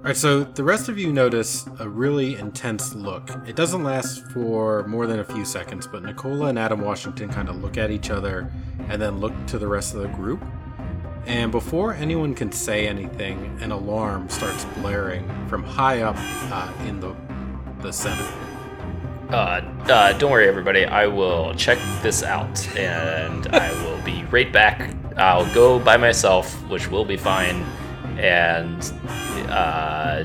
All right, so the rest of you notice a really intense look. It doesn't last for more than a few seconds, but Nicola and Adam Washington kind of look at each other and then look to the rest of the group. And before anyone can say anything, an alarm starts blaring from high up uh, in the the center. Uh, uh, don't worry, everybody. I will check this out, and I will be right back. I'll go by myself, which will be fine. And uh,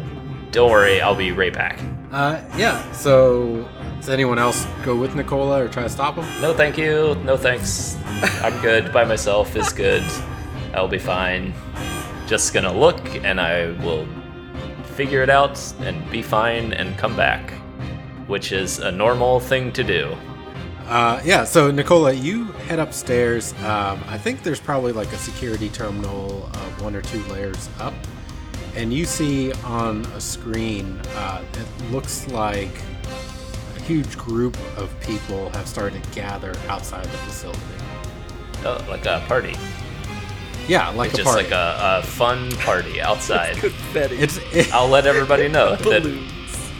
don't worry, I'll be right back. Uh, yeah. So does anyone else go with Nicola or try to stop him? No, thank you. No thanks. I'm good. by myself is good. I'll be fine. Just gonna look, and I will figure it out and be fine and come back, which is a normal thing to do. Uh, yeah, so Nicola, you head upstairs. Um, I think there's probably like a security terminal uh, one or two layers up. And you see on a screen, uh, it looks like a huge group of people have started to gather outside the facility. Oh, like a party. Yeah, like It's a just party. like a, a fun party outside. Confetti. it's it, I'll let everybody know that balloons.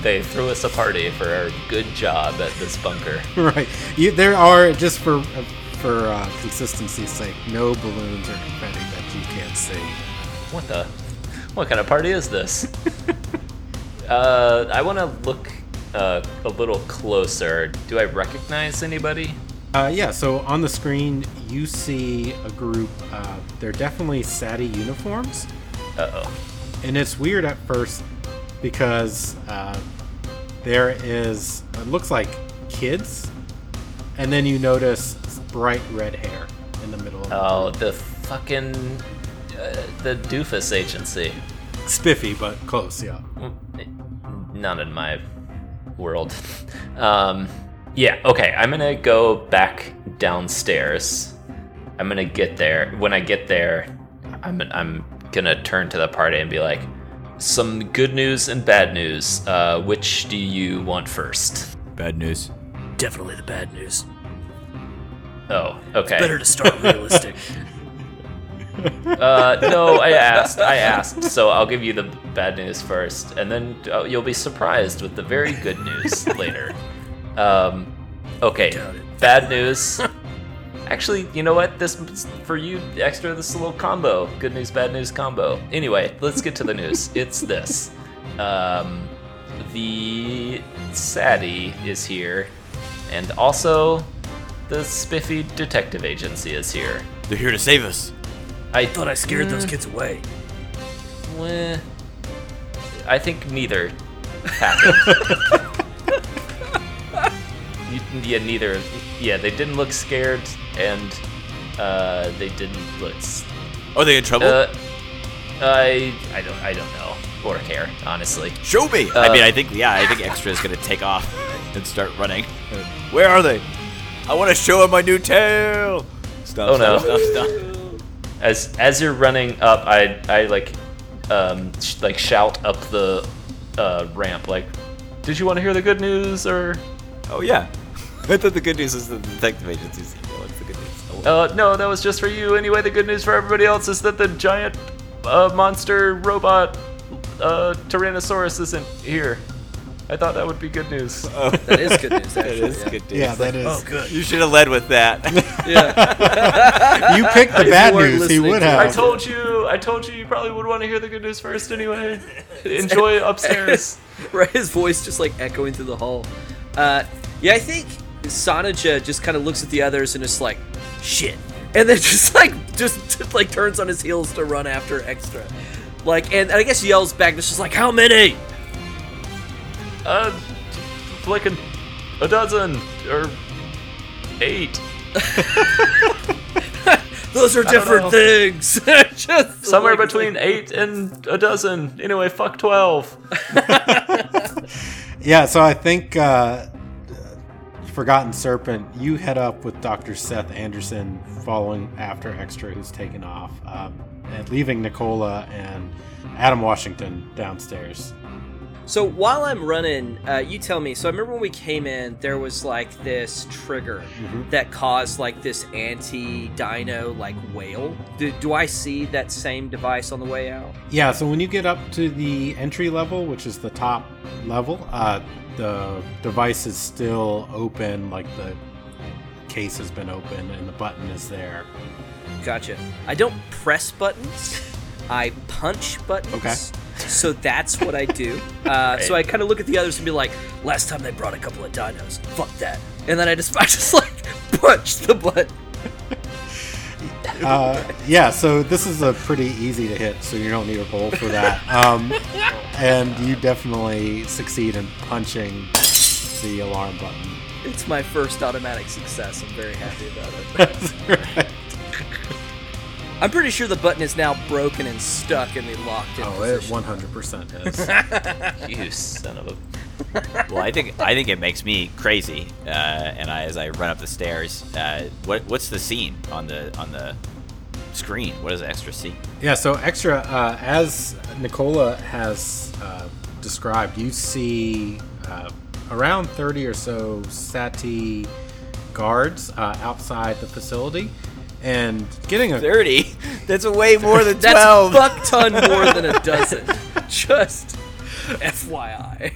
They threw us a party for our good job at this bunker. right. You, there are just for for uh, consistency's sake, no balloons or confetti that you can't see. What the? What kind of party is this? uh, I want to look uh, a little closer. Do I recognize anybody? Uh, yeah, so on the screen you see a group. Uh, they're definitely SATI uniforms, Uh oh. and it's weird at first because uh, there is it looks like kids, and then you notice bright red hair in the middle. of the Oh, the fucking uh, the doofus agency. spiffy, but close. Yeah. Not in my world. Um, yeah. Okay. I'm gonna go back downstairs. I'm gonna get there. When I get there, I'm I'm gonna turn to the party and be like, "Some good news and bad news. Uh, which do you want first? Bad news. Definitely the bad news. Oh, okay. Better to start realistic. Uh, no, I asked. I asked. So I'll give you the bad news first, and then uh, you'll be surprised with the very good news later. Um, okay, bad news. Actually, you know what? This for you extra. This is a little combo. Good news, bad news combo. Anyway, let's get to the news. It's this. Um, the Sadie is here, and also the Spiffy Detective Agency is here. They're here to save us. I Thought I scared Mm. those kids away. Weh. I think neither happened. Y- yeah, neither. Yeah, they didn't look scared, and uh, they didn't look. s- Are they in trouble? Uh, I I don't I don't know or care honestly. Show me. I uh, mean, I think yeah, I think Extra is gonna take off and start running. Where are they? I want to show him my new tail. Stop! Oh, no. stop, Stop! Stop! As as you're running up, I I like um sh- like shout up the uh, ramp like, did you want to hear the good news or? Oh yeah. I thought the good news is the detective agency's. What's the good news? Oh, Uh, no, that was just for you. Anyway, the good news for everybody else is that the giant uh, monster robot uh, Tyrannosaurus isn't here. I thought that would be good news. That is good news, that actually. is yeah. good news. Yeah, that is. Oh, good. You should have led with that. Yeah. You picked the bad weren't news. He listening would to have. I told you. I told you. You probably would want to hear the good news first anyway. Enjoy upstairs. right, his voice just like echoing through the hall. Uh, yeah, I think Sanaja just kind of looks at the others and is like, shit. And then just like, just, just, like turns on his heels to run after Extra. Like, and, I guess yells back, and it's just like, how many? Uh, like a, a dozen or eight. Those are different things. just Somewhere like- between eight and a dozen. Anyway, fuck twelve. Yeah, so I think uh, Forgotten Serpent, you head up with Dr. Seth Anderson following after Extra, who's taken off, um, and leaving Nicola and Adam Washington downstairs. So while I'm running, uh, you tell me. So I remember when we came in, there was like this trigger Mhm. that caused like this anti-dino like whale. Do, do I see that same device on the way out? Yeah, so when you get up to the entry level, which is the top level, uh, the device is still open, like the case has been open and the button is there. Gotcha. I don't press buttons. I punch buttons. Okay. So that's what I do. Uh, So I kind of look at the others and be like, "Last time they brought a couple of dinos. Fuck that." And then I just, I just like punch the button. Uh, yeah, so this is a pretty easy to hit, so you don't need a bowl for that. Um, and you definitely succeed in punching the alarm button. It's my first automatic success. I'm very happy about it. That's right. I'm pretty sure the button is now broken and stuck in the locked in Oh, it 100% is. You son of a. Well, I think I think it makes me crazy. Uh, and I, as I run up the stairs, uh, what what's the scene on the on the screen? What does extra see? Yeah, so extra, uh, as Nicola has uh, described, you see uh, around 30 or so Sati guards uh, outside the facility. And getting a Thirty. That's way more than 12. That's twelve. fuck ton more than a dozen. Just FYI.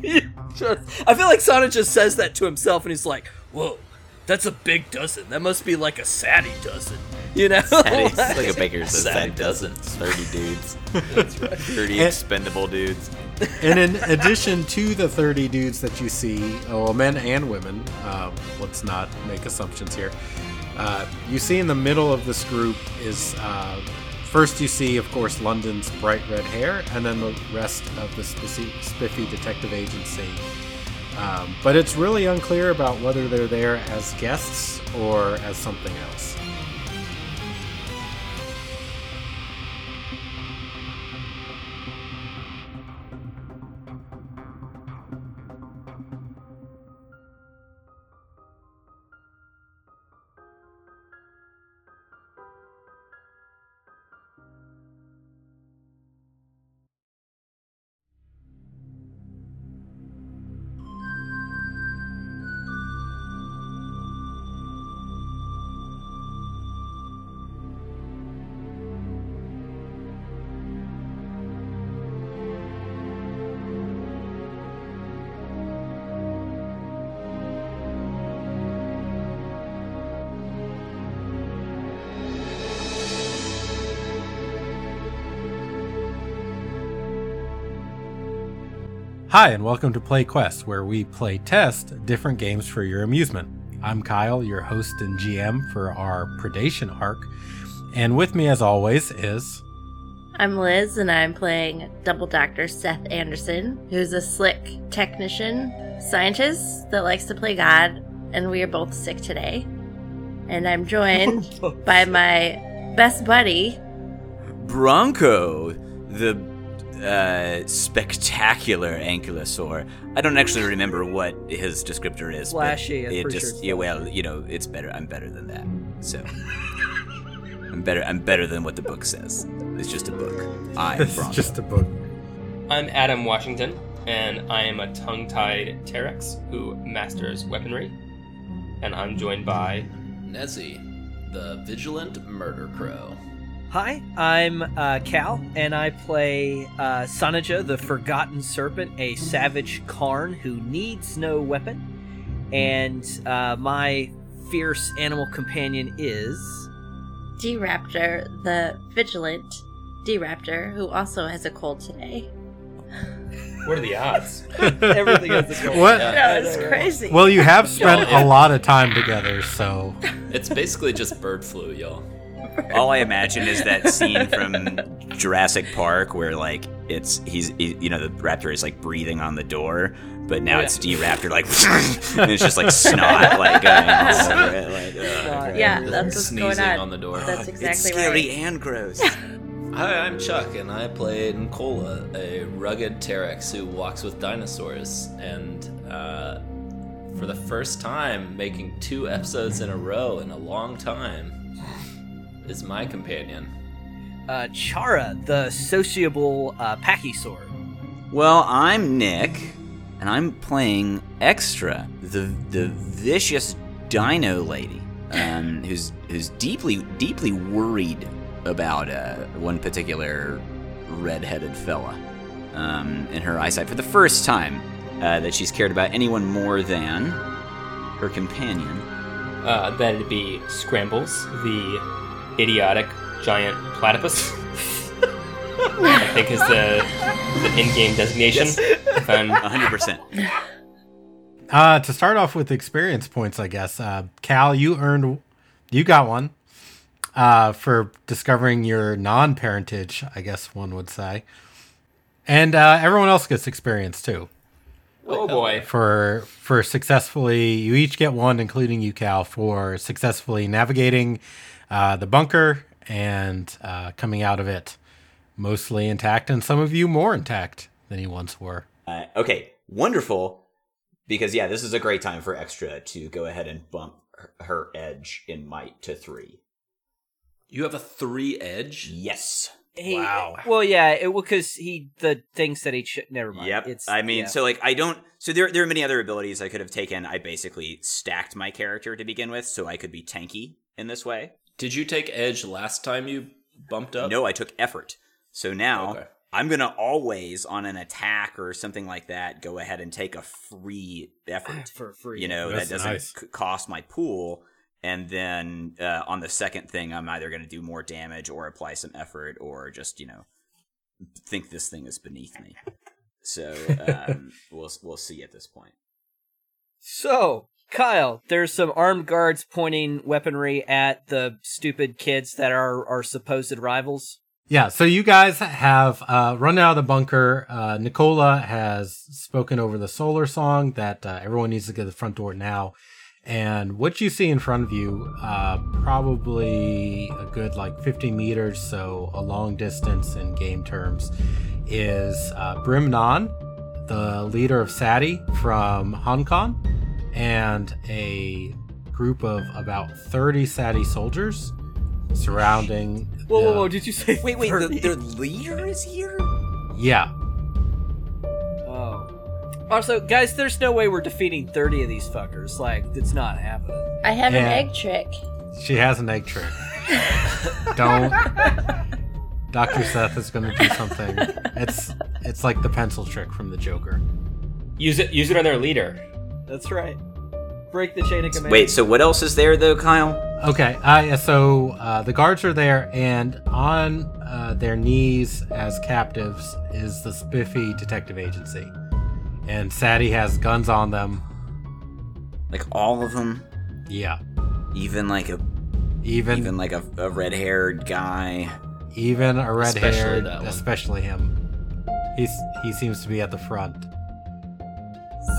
just, I feel like Sonic just says that to himself and he's like, whoa, that's a big dozen. That must be like a Sati dozen. You know? It's like a baker's dozen. doesn't. Thirty dudes. Thirty And- expendable dudes. and in addition to the 30 dudes that you see, uh, well, men and women, um, let's not make assumptions here. Uh, you see in the middle of this group is uh, first you see, of course, London's bright red hair, and then the rest of the spiffy, spiffy detective agency. Um, but it's really unclear about whether they're there as guests or as something else. Hi, and welcome to Play Quest, where we play test different games for your amusement. I'm Kyle, your host and GM for our Predation arc, and with me, as always, is. I'm Liz, and I'm playing Double Doctor Seth Anderson, who's a slick technician scientist that likes to play God, and we are both sick today. And I'm joined by my best buddy, Bronco, the uh, spectacular ankylosaur. I don't actually remember what his descriptor is. but Flashy, I'm It pretty just sure yeah, well, you know, it's better. I'm better than that. So I'm better. I'm better than what the book says. It's just a book. I'm This Bronco. just a book. I'm Adam Washington, and I am a tongue tied Terex who masters weaponry. And I'm joined by. Nezzy, the vigilant murder crow. Hi, I'm uh, Cal, and I play uh, Sanija, the Forgotten Serpent, a savage Karn who needs no weapon. And uh, my fierce animal companion is. D Raptor, the vigilant D Raptor, who also has a cold today. What are the odds? Everything has a cold. What? No, it's crazy. Well, you have spent a lot of time together, so. It's basically just bird flu, y'all. All I imagine is that scene from Jurassic Park where like it's he's he, you know the raptor is like breathing on the door, but now yeah. it's D Raptor like and it's just like snot like going all over it. Like, ugh, Snot. yeah, that's what's going on. on the door. That's exactly it's exactly scary right. and gross. Hi, I'm Chuck, and I play Nicola, a rugged Terex who walks with dinosaurs. And uh, for the first time, making two episodes in a row in a long time, is my companion. Uh, Chara, the sociable uh, Pachysaur. Well, I'm Nick, and I'm playing Extra, the the vicious dino lady, um, who's who's deeply deeply worried about uh, one particular red-headed fella um, in her eyesight for the first time uh, that she's cared about anyone more than her companion. Uh, that'd be Scrambles, the idiotic giant platypus. I think is the, the in-game designation. If I'm- 100%. Uh, to start off with experience points, I guess. Uh, Cal, you earned, you got one uh, for discovering your non-parentage. I guess one would say, and uh, everyone else gets experience too oh boy. for for successfully. You each get one, including you, Cal, for successfully navigating uh, the bunker and uh, coming out of it mostly intact, and some of you more intact than you once were. Uh, okay, wonderful. Because yeah, this is a great time for extra to go ahead and bump her, her edge in might to three. You have a three edge. Yes. He, Wow. Well, yeah, it well because he the things that he should. Never mind. Yep. It's, I mean, yeah. so like I don't. So there there are many other abilities I could have taken. I basically stacked my character to begin with, so I could be tanky in this way. Did you take edge last time you bumped up? No, I took effort. So now Okay. I'm gonna always on an attack or something like that go ahead and take a free effort. for free. you know That's that doesn't nice. c- cost my pool and then uh, on the second thing i'm either going to do more damage or apply some effort or just you know think this thing is beneath me so um, we'll we'll see at this point So, Kyle, there's some armed guards pointing weaponry at the stupid kids that are our supposed rivals. Yeah, so you guys have uh, run out of the bunker. Uh, Nicola has spoken over the solar song that uh, everyone needs to get to the front door now. And what you see in front of you, uh, probably a good like 50 meters, so a long distance in game terms, is uh, Brim Nan, the leader of Sadi from Hong Kong, and a group of about 30 Sadi soldiers surrounding. Whoa, whoa, the- whoa! Did you say? wait wait 30? the, the leader is here Yeah, Oh. Also, guys, there's no way we're defeating 30 of these fuckers. Like, it's not happening. I have Yeah. an egg trick. she has an egg trick. Don't. Dr. Seth is going to do something. It's it's like the pencil trick from the Joker. Use it. Use it on their leader. That's right. Break the chain of command. wait so what else is there though kyle Okay, uh, yeah, so uh, the guards are there, and on uh, their knees as captives is the Spiffy Detective Agency. And Sadie has guns on them. like all of them Yeah, even like a even even like a, a red-haired guy even a red haired. that especially him. He's he seems to be at the front.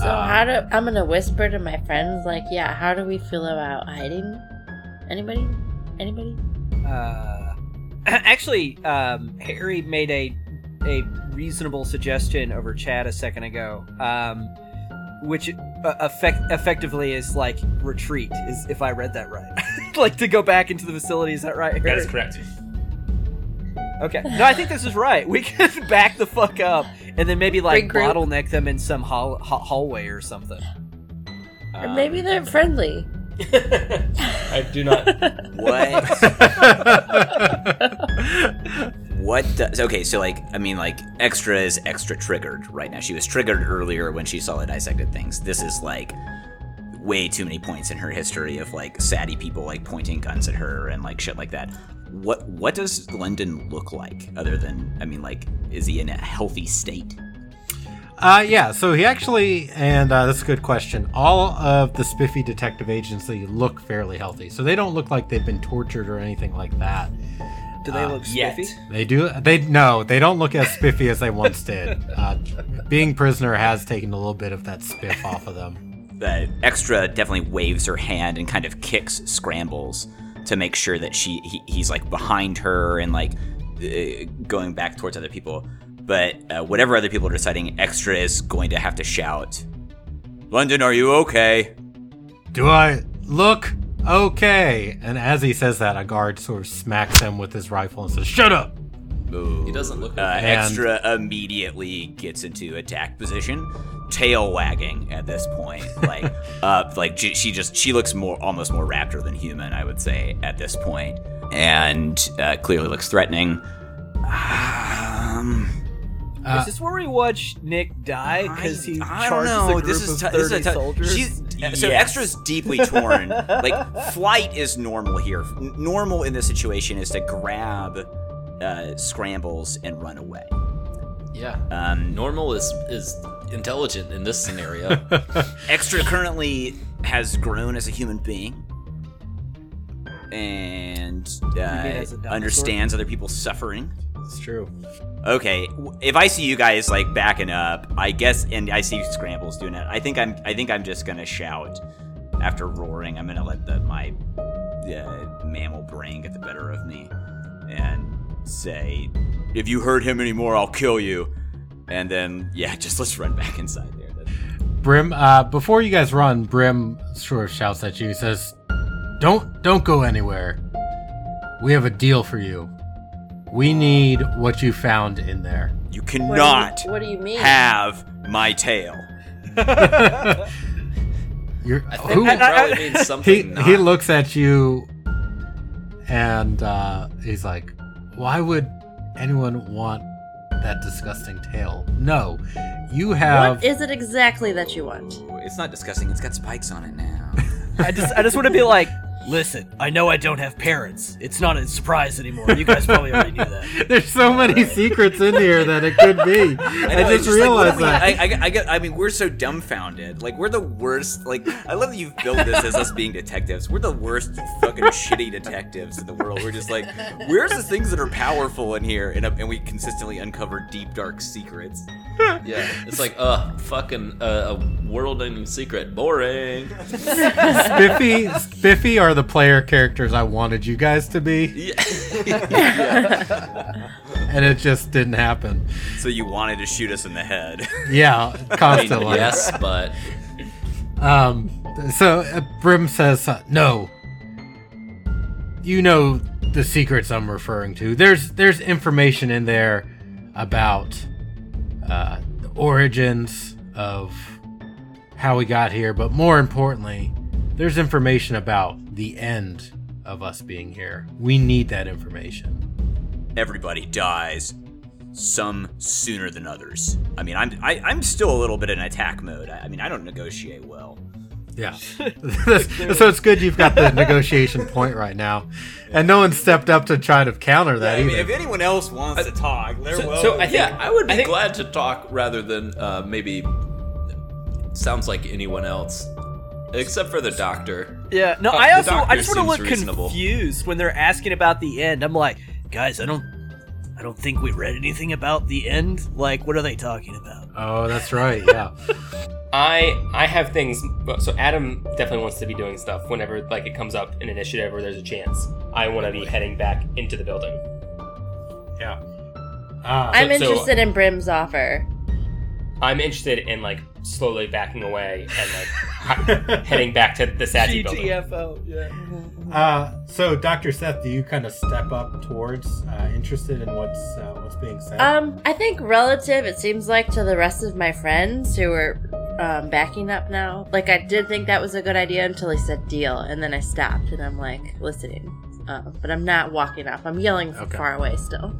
So Uh, how do I'm gonna whisper to my friends like, yeah, how do we feel about hiding? Anybody? Anybody? Uh, actually, um, Harry made a a reasonable suggestion over chat a second ago, um, which uh, effect effectively is like retreat. Is if I read that right, like to go back into the facility. Is that right? That Harry? is correct. Okay. No, I think this is right. We can back the fuck up and then maybe like Regroup. bottleneck them in some hall- ha- hallway or something. Or maybe they're um, friendly. I do not. what what does okay so like i mean like extra is extra triggered right now she was triggered earlier when she saw the dissected things this is like way too many points in her history of like saddy people like pointing guns at her and like shit like that what what does london look like other than i mean like is he in a healthy state Uh, yeah, so he actually, and uh, that's a good question. All of the Spiffy Detective Agency look fairly healthy, so they don't look like they've been tortured or anything like that. Do they Uh, look yet. spiffy? They do. They no, they don't look as spiffy as they once did. Uh, being prisoner has taken a little bit of that spiff off of them. uh, extra definitely waves her hand and kind of kicks scrambles to make sure that she he, he's like behind her and like uh, going back towards other people but uh, whatever other people are deciding extra is going to have to shout london are you okay Do I look okay? And as he says that, a guard sort of smacks him with his rifle and says, "Shut up." Ooh. He doesn't look Uh, okay. Extra immediately gets into attack position, tail wagging at this point. Like, uh, like she, she just she looks more almost more raptor than human, I would say at this point, and uh, clearly looks threatening. Um, Uh, is this where we watch Nick die because he I charges don't know. a group this is of t- this is 30 a t- soldiers? She's, so Yes. extra's deeply torn. like flight is normal here. N- Normal in this situation is to grab uh, scrambles and run away. yeah. Um, Normal is is intelligent in this scenario. Extra currently has grown as a human being and uh, as a dinosaur? understands other people's suffering. it's true. Okay, if I see you guys like backing up, I guess, and I see scrambles doing it, I think I'm, I think I'm just gonna shout after roaring. I'm gonna let the my uh, mammal brain get the better of me and say, "If you hurt him anymore, I'll kill you." And then, yeah, just let's run back inside there. Brim, uh, before you guys run, Brim sort of shouts at you. He says, "Don't, don't go anywhere. We have a deal for you. We need what you found in there." You What do you- cannot what do you mean? have my tail. You're, I think who? that probably means he something. he not. looks at you, and uh, he's like, "Why would anyone want that disgusting tail? No, you have." What is it exactly that you want? It's not disgusting. It's got spikes on it now. I just I just want to be like, listen, I know I don't have parents. It's not a surprise anymore. You guys probably already knew that. There's so many secrets in here that it could be. I, know, it's just like, what realized do we- that. I, I, I, get- I mean, we're so dumbfounded. Like, we're the worst. Like, I love that you've built this as us being detectives. We're the worst fucking shitty detectives in the world. We're just like, where's the things that are powerful in here? And, and we consistently uncover deep, dark secrets. Yeah, it's like, uh, fucking uh, a world-ending secret. Boring. Spiffy, Spiffy are the player characters I wanted you guys to be, Yeah. and it just didn't happen. So you wanted to shoot us in the head. Yeah, constantly. yes, but Um. So uh, Brim says, uh, "No. You know the secrets I'm referring to. There's there's information in there about uh, the origins of how we got here, but more importantly, there's information about the end of us being here. We need that information." Everybody dies. Some sooner than others. I mean, I'm I, I'm still a little bit in attack mode. I, I mean, I don't negotiate well. Yeah. so it's good you've got the negotiation point right now, and no one stepped up to try to counter that I mean, either. if anyone else wants to talk, they're So, welcome. so I think yeah, I would be I think- glad to talk rather than uh, maybe sounds like anyone else, except for the doctor. Yeah, no, Uh, I also I doctor just want to look reasonable. confused when they're asking about the end. I'm like, guys, I don't I don't think we read anything about the end. Like, what are they talking about? oh, that's right. Yeah. I I have things. So Adam definitely wants to be doing stuff whenever like it comes up in initiative or there's a chance. I want to be heading back into the building. Yeah. Uh, I'm so- interested in Brim's offer. I'm interested in like slowly backing away and like heading back to the Sassy building. GTFO, yeah. uh, so, Doctor Seth, do you kind of step up towards uh, interested in what's uh, what's being said? Um, I think relative, it seems like to the rest of my friends who are um, backing up now. Like, I did think that was a good idea until he said deal, and then I stopped and I'm like listening. Uh, but I'm not walking up. I'm yelling from Okay. far away still.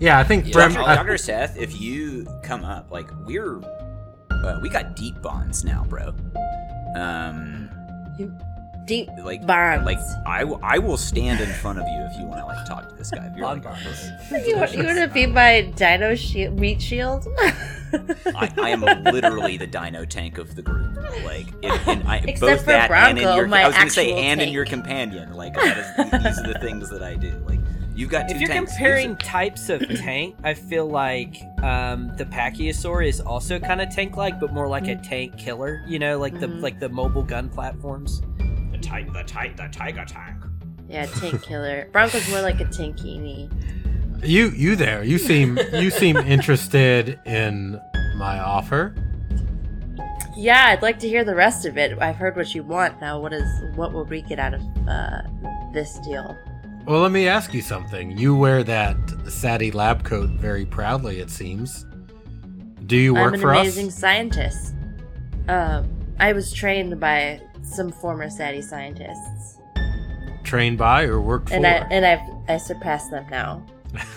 yeah, I think Yeah, Brim. Dr. I- Dr. Seth, if you come up, like we're, uh, we got deep bonds now, bro. Um, Deep like bonds. like I, will- I will stand in front of you if you want to like talk to this guy. If you're like, you, want- you want to be my dino shi meat shield? I, I am literally the dino tank of the group. Like, in, in, I, Except both for that and in Bronco, your, my I was gonna say, actual and in your companion. Like, that is, these are the things that I do. Like, you've got two If you're tanks. comparing Use types of tank, I feel like um, the Pachyosaur is also kind of tank-like, but more like a tank killer. You know, like the Mhm. like the mobile gun platforms. the, ti- the, ti- the tiger tank. yeah, tank killer. Bronco's more like a tankini. you you there? You seem you seem interested in my offer. Yeah, I'd like to hear the rest of it. I've heard what you want. Now, what is what will we get out of uh, this deal? Well, let me ask you something. You wear that Sadie lab coat very proudly, it seems. Do you work for us? I'm an amazing us? scientist. Um, I was trained by some former SATI scientists, Trained by or work for? and I and I've I surpassed them now.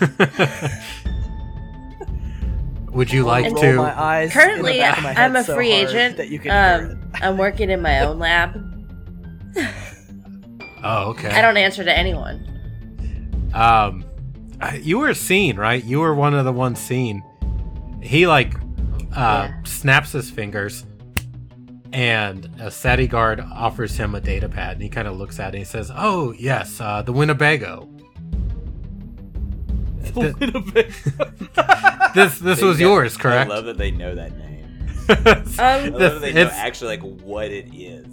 Would you like to? my eyes in the Currently, back of my head I'm a so free hard agent. That you can um, I'm working in my own lab. Oh, okay. I don't answer to anyone. Um, you were seen, right? You were one of the ones seen. He like uh Yeah. snaps his fingers, and a SETI guard offers him a data pad, and he kind of looks at it. and He says, "Oh yes, uh, the Winnebago. Th- this this They was know- yours, correct? I love that they know that name. Um, I love that they know actually like what it is.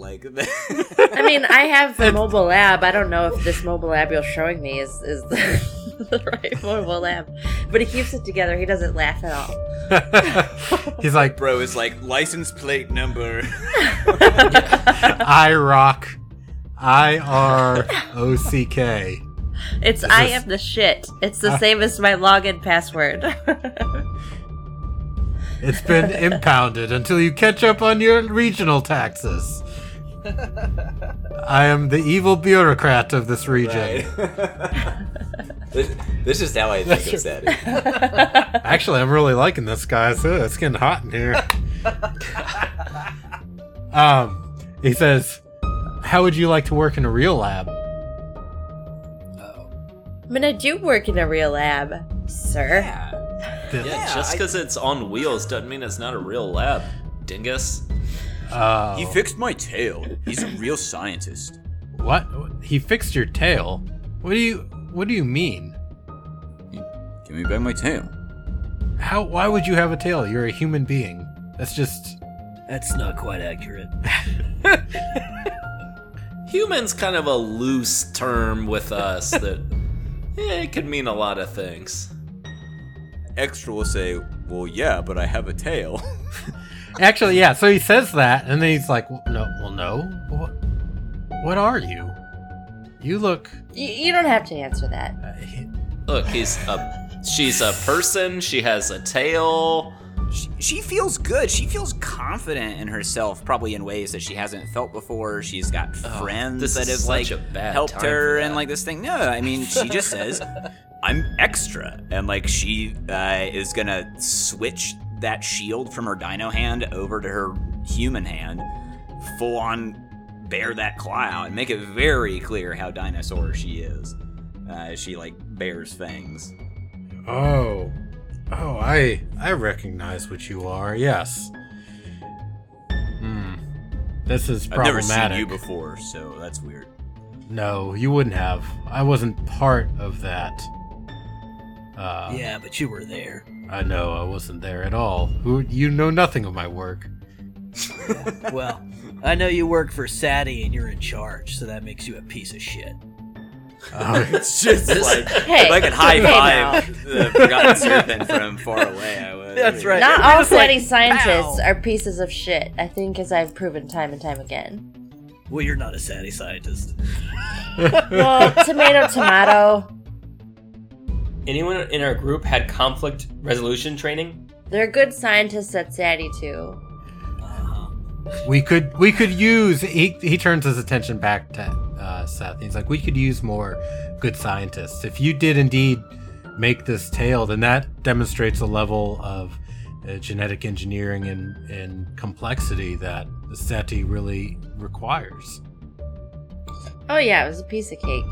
Like, I mean, I have a mobile app. I don't know if this mobile app you're showing me is is the, the right mobile app, but he keeps it together. He doesn't laugh at all. He's like, bro, it's like license plate number. I rock, I R O C K. It's This I is- am the shit. It's the Uh. same as my login password. It's been impounded until you catch up on your regional taxes. I am the evil bureaucrat of this region. this, this is how I think of that. Actually, I'm really liking this, guys. Ugh, it's getting hot in here. um, he says, "How would you like to work in a real lab?" I mean, I do work in a real lab, sir. Yeah, Yeah, just I- because it's on wheels doesn't mean it's not a real lab, dingus. Uh, He fixed my tail. He's a real scientist. what? He fixed your tail. What do you? What do you mean? Give me back my tail. How? Why would you have a tail? You're a human being. That's just. That's not quite accurate. Human's kind of a loose term with us that yeah, it could mean a lot of things. Extra will say, "Well, yeah, but I have a tail." Actually, yeah. So he says that, and then he's like, well, "No, well, no. What? What are you? You look." You, you don't have to answer that. Uh, he- Look, he's a she's a person, she has a tail. she, she feels good. She feels confident in herself, probably in ways that she hasn't felt before. She's got friends this that is have like such a bad helped her and like this thing. No, I mean she just says, "I'm extra," and like she uh, is gonna switch that shield from her dino hand over to her human hand, full on bear that claw out and make it very clear how dinosaur she is. Uh, she like bears fangs. oh, oh, I I recognize what you are. Yes. Hmm. This is problematic. I've never seen you before, so that's weird. No, you wouldn't have. I wasn't part of that. Uh, yeah, but you were there. I know I wasn't there at all. Who? You know nothing of my work. Well, I know you work for Sadie and you're in charge, so that makes you a piece of shit. Uh, It's just like Hey, if I could high hey five the Forgotten Serpent from far away, I would. That's right. Not all just like, scientists "Pow." are pieces of shit. I think, as I've proven time and time again. Well, you're not a Sadie scientist. Well, tomato, tomato. Anyone in our group had conflict resolution training? They're good scientists at SATI too. we could we could use. He he turns his attention back to uh, Seth. He's like, we could use more good scientists. If you did indeed make this tail, then that demonstrates a level of uh, genetic engineering and, and complexity that SETI really requires. Oh yeah, it was a piece of cake.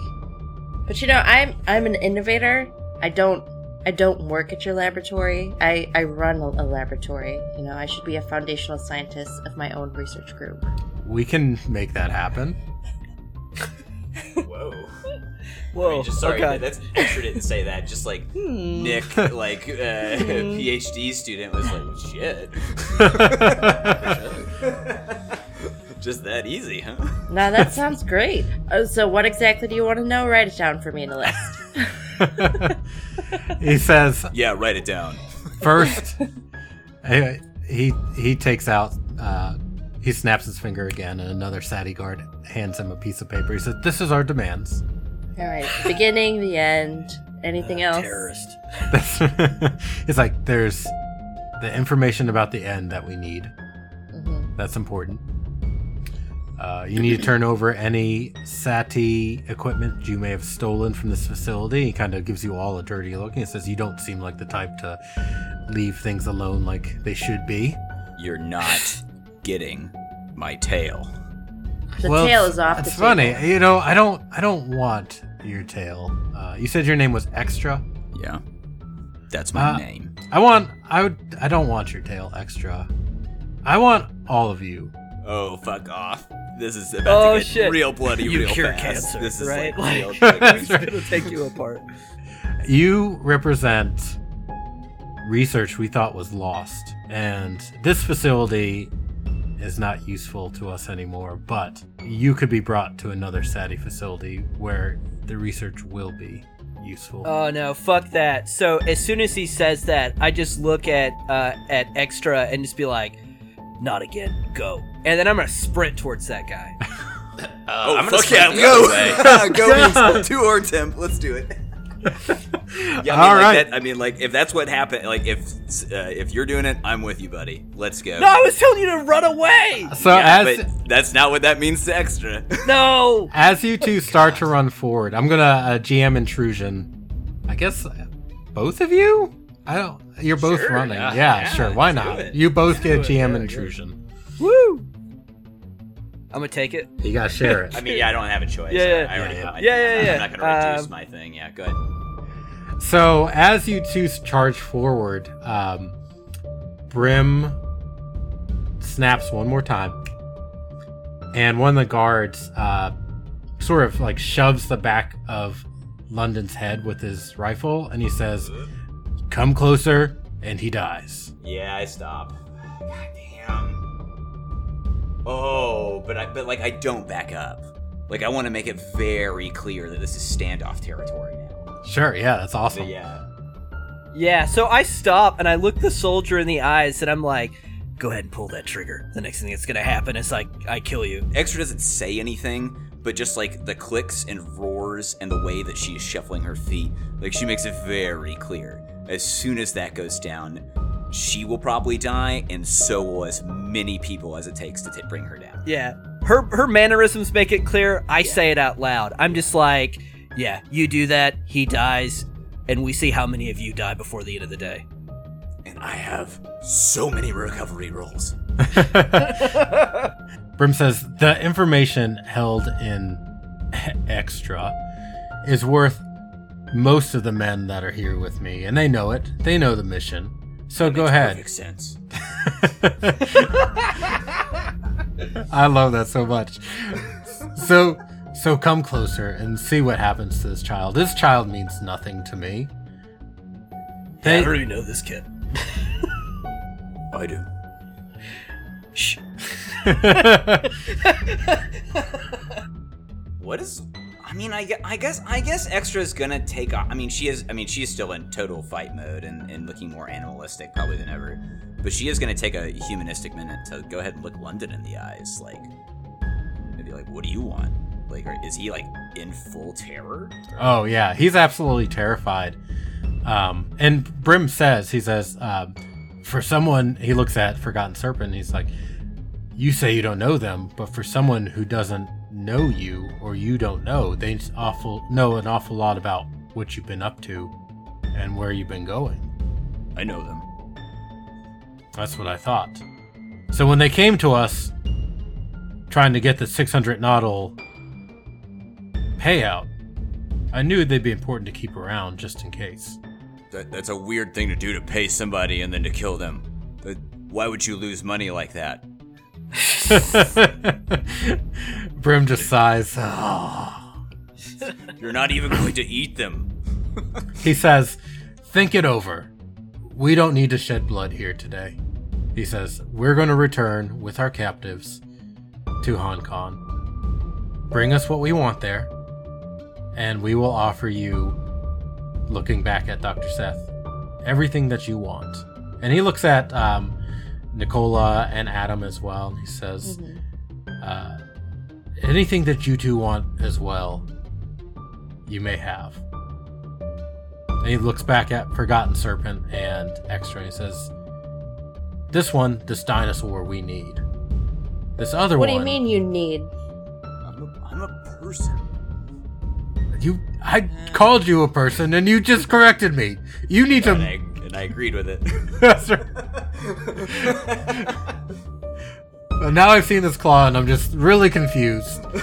But you know, I'm I'm an innovator. I don't I don't work at your laboratory. I I run a, a laboratory. You know, I should be a foundational scientist of my own research group. We can make that happen. Whoa. Whoa. I mean, just sorry, oh God. that's extra didn't say that. Just like Hmm. Nick, like uh, PhD student, was like, shit. just that easy, huh? Now that sounds great. Uh, so what exactly do you want to know? Write it down for me in a list. he says Yeah, write it down. first he he takes out uh, he snaps his finger again and another sati guard hands him a piece of paper he said this is our demands All right, the beginning, the end. Anything else? Terrorist. it's like there's the information about the end that we need. Mhm. That's important. Uh, you need to turn over any SATI equipment you may have stolen from this facility. He kind of gives you all a dirty look and says, You don't seem like the type to leave things alone like they should be. You're not getting my tail. The Well, tail is off It's the funny. table. You know, I don't I don't want your tail. Uh, you said your name was Extra. Yeah. That's my Uh, name. I want I would I don't want your tail, Extra. I want all of you. Oh, fuck off. This is about Oh, to get shit. real bloody You real cure fast. cancer, this is right? like real It's triggering. gonna take you apart. You represent research we thought was lost, and this facility is not useful to us anymore. But you could be brought to another SATI facility where the research will be useful. Oh no, fuck that. So as soon as he says that, I just look at uh, at extra and just be like, "Not again, go!" And then I'm gonna sprint towards that guy. Uh, Oh, I'm gonna fuck yeah, the other way. go! go means two or temp. Let's do it. yeah, I mean, All like right. that, I mean, like if that's what happened, like if uh, if you're doing it, I'm with you, buddy. Let's go. No, I was telling you to run away. so yeah, as but that's not what that means to extra. No. as you two start to run forward, I'm gonna uh, GM intrusion. I guess uh, both of you. I don't. You're both Sure, running. yeah, Yeah, yeah, sure. Why not? it. You both get Do it, GM yeah, intrusion. Woo. I'm gonna take it. You gotta share it. I mean, yeah, I don't have a choice. Yeah, yeah. I already Yeah, put my yeah. thing. Yeah, I'm, yeah, I'm not gonna reduce um, my thing. Yeah, go ahead. So as you two charge forward, um, Brim snaps one more time, and one of the guards uh, sort of like shoves the back of London's head with his rifle, and he says, "Come closer," and he dies. Yeah, I stop. God damn. Oh, but I but like I don't back up. Like I want to make it very clear that this is standoff territory now. Sure, yeah, that's But awesome. yeah. Yeah. So I stop and I look the soldier in the eyes and I'm like, "Go ahead and pull that trigger." The next thing that's gonna happen is like I kill you. Extra doesn't say anything, but just like the clicks and roars and the way that she is shuffling her feet, like she makes it very clear. As soon as that goes down, she will probably die, and so will as many people as it takes to t- bring her down. Yeah. Her her mannerisms make it clear. I say it out loud. I'm just like, "Yeah, you do that, he dies, and we see how many of you die before the end of the day." And I have so many recovery rolls. Brim says the information held in extra is worth most of the men that are here with me, and they know it. They know the mission. So go Makes ahead. Perfect sense. I love that so much. So so come closer and see what happens to this child. This child means nothing to me. They, already know this kid. I do. Shh. What is? I mean, I, I guess I guess Extra's gonna take off. I mean, she is. I mean, she is still in total fight mode and, and looking more animalistic probably than ever. But she is gonna take a humanistic minute to go ahead and look London in the eyes, like maybe like, what do you want? Like, is he like in full terror? Oh yeah, he's absolutely terrified. Um, and Brim says, he says, um, for someone he looks at Forgotten Serpent, he's like, you say you don't know them, but for someone who doesn't know you or you don't know, they awful know an awful lot about what you've been up to and where you've been going. I know them. That's what I thought. So when they came to us trying to get the 600 nodal payout, I knew they'd be important to keep around just in case. That, that's a weird thing to do to pay somebody and then to kill them. But why would you lose money like that? Brim just sighs. "Oh." You're not even going to eat them. He says, Think it over. We don't need to shed blood here today. He says, We're going to return with our captives to Hong Kong. Bring us what we want there, and we will offer you, looking back at Dr. Seth, everything that you want. And he looks at um, Nicola and Adam as well, and he says, uh, Anything that you two want as well, you may have. And he looks back at Forgotten Serpent and Extra. He says, "This one, this dinosaur, we need. This other one What do you mean you need? I'm a, I'm a person. You, I called you a person, and you just corrected me. You need And to." I, and I agreed with it. That's right. But now I've seen this claw, and I'm just really confused.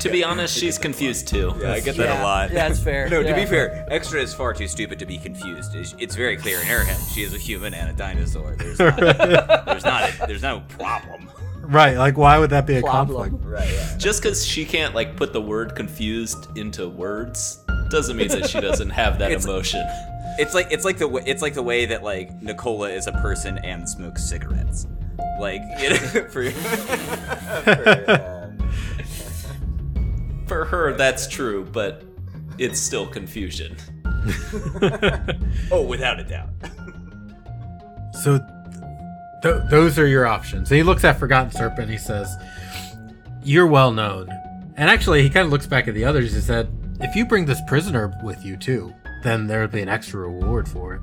To be honest, she's confused too. Yeah, I get that Yeah. a lot. Yeah, it's fair. No, to Yeah. be fair, Extra is far too stupid to be confused. It's, it's very clear in her head. She is a human and a dinosaur. There's not, there's not, a, there's no problem. Right? Like, why would that be a Problem. conflict? Right. Yeah. Just because she can't like put the word confused into words doesn't mean that she doesn't have that emotion. It's like it's like the way, it's like the way that like Nicola is a person and smokes cigarettes. Like you know, for, for, um, For her, that's true, but it's still confusion. oh, without a doubt. So, th- those are your options. And he looks at Forgotten Serpent. He says, "You're well known." And actually, he kind of looks back at the others. He said, "If you bring this prisoner with you too, then there'll be an extra reward for it."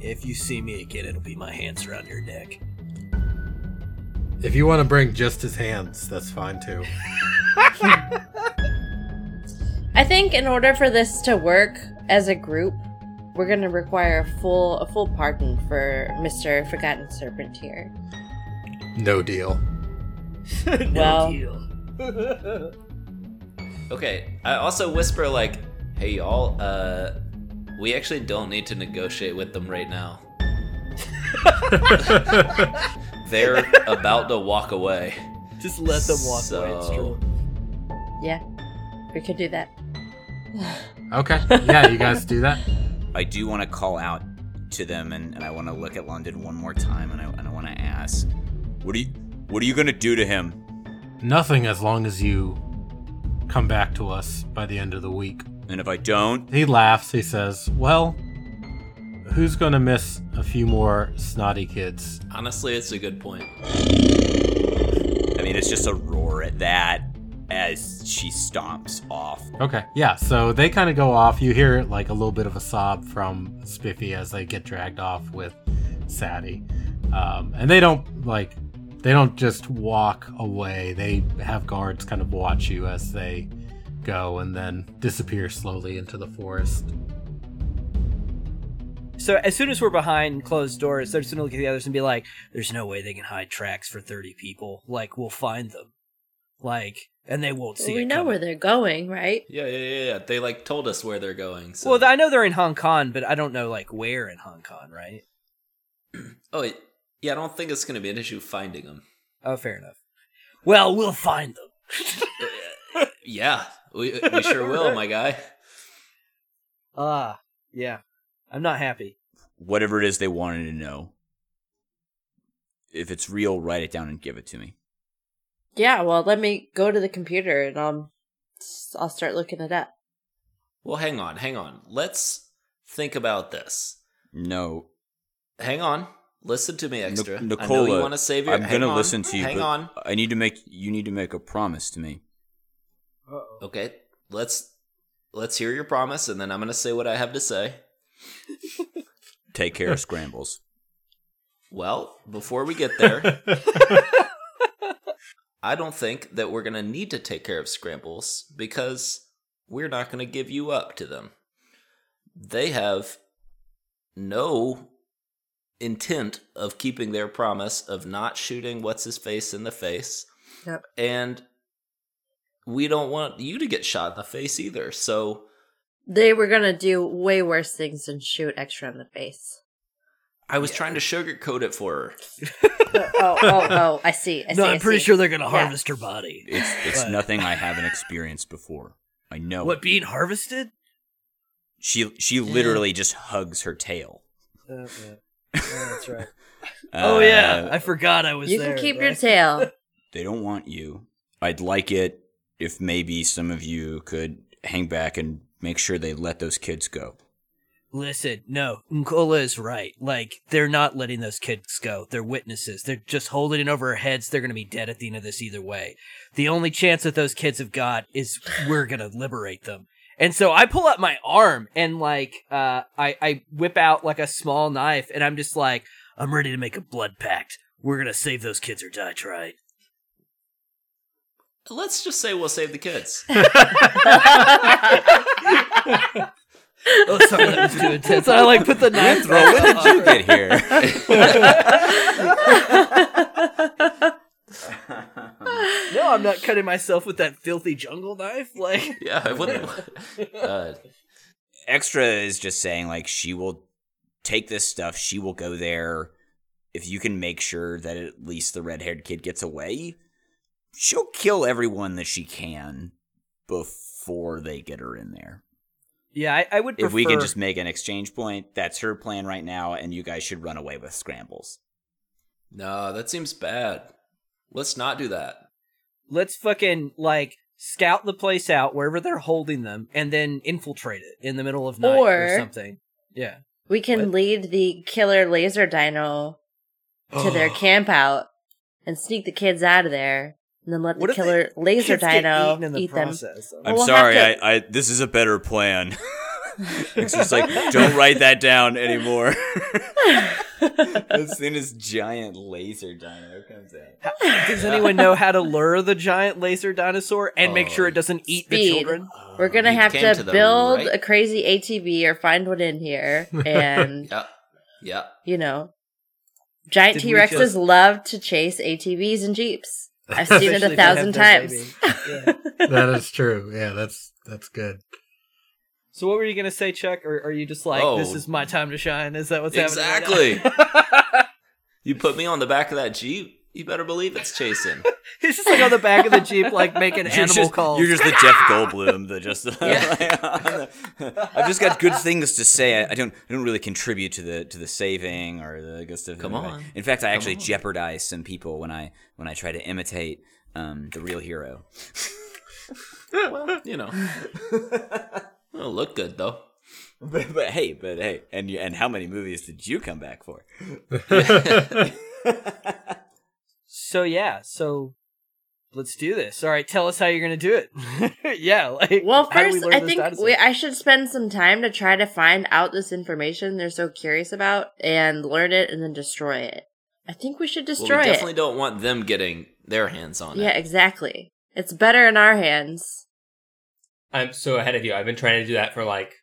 If you see me again, it'll be my hands around your neck. If you want to bring just his hands, that's fine too. I think in order for this to work as a group, we're gonna require a full a full pardon for Mister Forgotten Serpent here. No deal. No well, deal. Okay, I also whisper like, "Hey y'all, uh, we actually don't need to negotiate with them right now. They're about to walk away." Just let them walk away. It's true. yeah, we could do that. Okay. Yeah, you guys do that. I do want to call out to them, and, and I want to look at London one more time, and I, and I want to ask, what are you what are you gonna do to him? Nothing as long as you come back to us by the end of the week. And if I don't, He laughs. He says, "Well, who's going to miss a few more snotty kids?" Honestly, it's a good point. I mean, it's just a roar at that as she stomps off. Okay. Yeah, so they kind of go off. You hear like a little bit of a sob from Spiffy as they get dragged off with Sadie. Um, and they don't like they don't just walk away. They have guards kind of watch you as they go and then disappear slowly into the forest. So as soon as we're behind closed doors, they're just gonna look at the others and be like, "There's no way they can hide tracks for thirty people. Like we'll find them, like, and they won't see we it know coming." where they're going, right? Yeah, yeah, yeah, yeah. They like told us where they're going. So. Well, I know they're in Hong Kong, but I don't know like where in Hong Kong, right? oh, yeah. I don't think it's gonna be an issue finding them. Oh, fair enough. Well, we'll find them. Uh, yeah, we we sure will, my guy. Ah, yeah. I'm not happy. Whatever it is they wanted to know. If it's real, write it down and give it to me. Yeah. Well, let me go to the computer and um, I'll start looking it up. Well, hang on, hang on. Let's think about this. No, Hang on. Listen to me, extra. Nic- I know you Nicola, want to save your. I'm gonna listen to you. Hang but on. I need to make you need to make a promise to me. Okay, let's let's hear your promise, and then I'm gonna say what I have to say. Take care of scrambles. Well, before we get there, I don't think that we're gonna need to take care of Scrambles because we're not gonna give you up to them. They have no intent of keeping their promise of not shooting what's his face in the face. Yep. And we don't want you to get shot in the face either. So They were gonna do way worse things than shoot extra in the face. I was trying to sugarcoat it for her. oh, oh, oh! I see. I see. no, I I'm pretty see. sure they're gonna Yeah. harvest her body. It's it's But- nothing I haven't experienced before. I know. What it. being harvested? She she literally just hugs her tail. Uh, yeah. Yeah, that's right. Uh, oh yeah, I forgot I was You there. can keep your tail. they don't want you. I'd like it if maybe some of you could hang back and make sure they let those kids go. Listen, no, Nicola is right. Like, they're not letting those kids go. They're witnesses. They're just holding it over our heads. They're going to be dead at the end of this either way. The only chance that those kids have got is we're going to liberate them. And so I pull up my arm and like, uh, I, I whip out like a small knife and I'm just like, I'm ready to make a blood pact. We're going to save those kids or die trying. Let's just say we'll save the kids. Oh, sorry, that was too intense. I like put the knife through. When did you get here? No, I'm not cutting myself with that filthy jungle knife. Like, yeah, I wouldn't. Uh, Extra is just saying like she will take this stuff. She will go there. If you can make sure that at least the red-haired kid gets away, she'll kill everyone that she can before they get her in there. yeah, I, I would prefer. If we can just make an exchange point, that's her plan right now, and you guys should run away with scrambles. no, that seems bad. Let's not do that. let's fucking like scout the place out wherever they're holding them, and then infiltrate it in the middle of night or, Or- something. Yeah. We can What? lead the killer laser dino to their camp out and sneak the kids out of there, and then let What the if the killer laser Kids dino eaten in eat them. process. I'm We'll sorry, to- I, I this is a better plan. it's just like don't write that down anymore. as soon as giant laser dino comes out. Does anyone know how to lure the giant laser dinosaur and make Oh, sure it oh, doesn't eat the speed. children? We're gonna You have to, to build right- a crazy ATV or find one in here, and Yeah, yeah. you know, giant T Rexes just- love to chase ATVs and jeeps. I've seen it a if they have thousand times. Yeah. that is true. Yeah, that's that's good. So what were you gonna say, Chuck? Or are you just like, Oh. this is my time to shine? Is that what's Exactly. happening? Exactly. You put me on the back of that jeep. You better believe it's chasing. He's just like on the back of the jeep, like making You're animal just, calls. you're just the Jeff Goldblum that just. Yeah. I've just got good things to say. I, I don't. I don't really contribute to the to the saving or the good stuff. Come on. In fact, I actually jeopardize some people when I when I try to imitate um, the real hero. well, you know. It'll look good though. But, but hey, but hey, and you, and how many movies did you come back for? So yeah, so let's do this. All right, tell us how you're gonna do it. yeah, like Well, how do we first, I think we, I should spend some time to try to find out this information they're so curious about and learn it and then destroy it. I think we should Well, destroy we definitely it. don't want them getting their hands on Yeah, it. Yeah, exactly. It's better in our hands. I'm so ahead of you. I've been trying to do that for like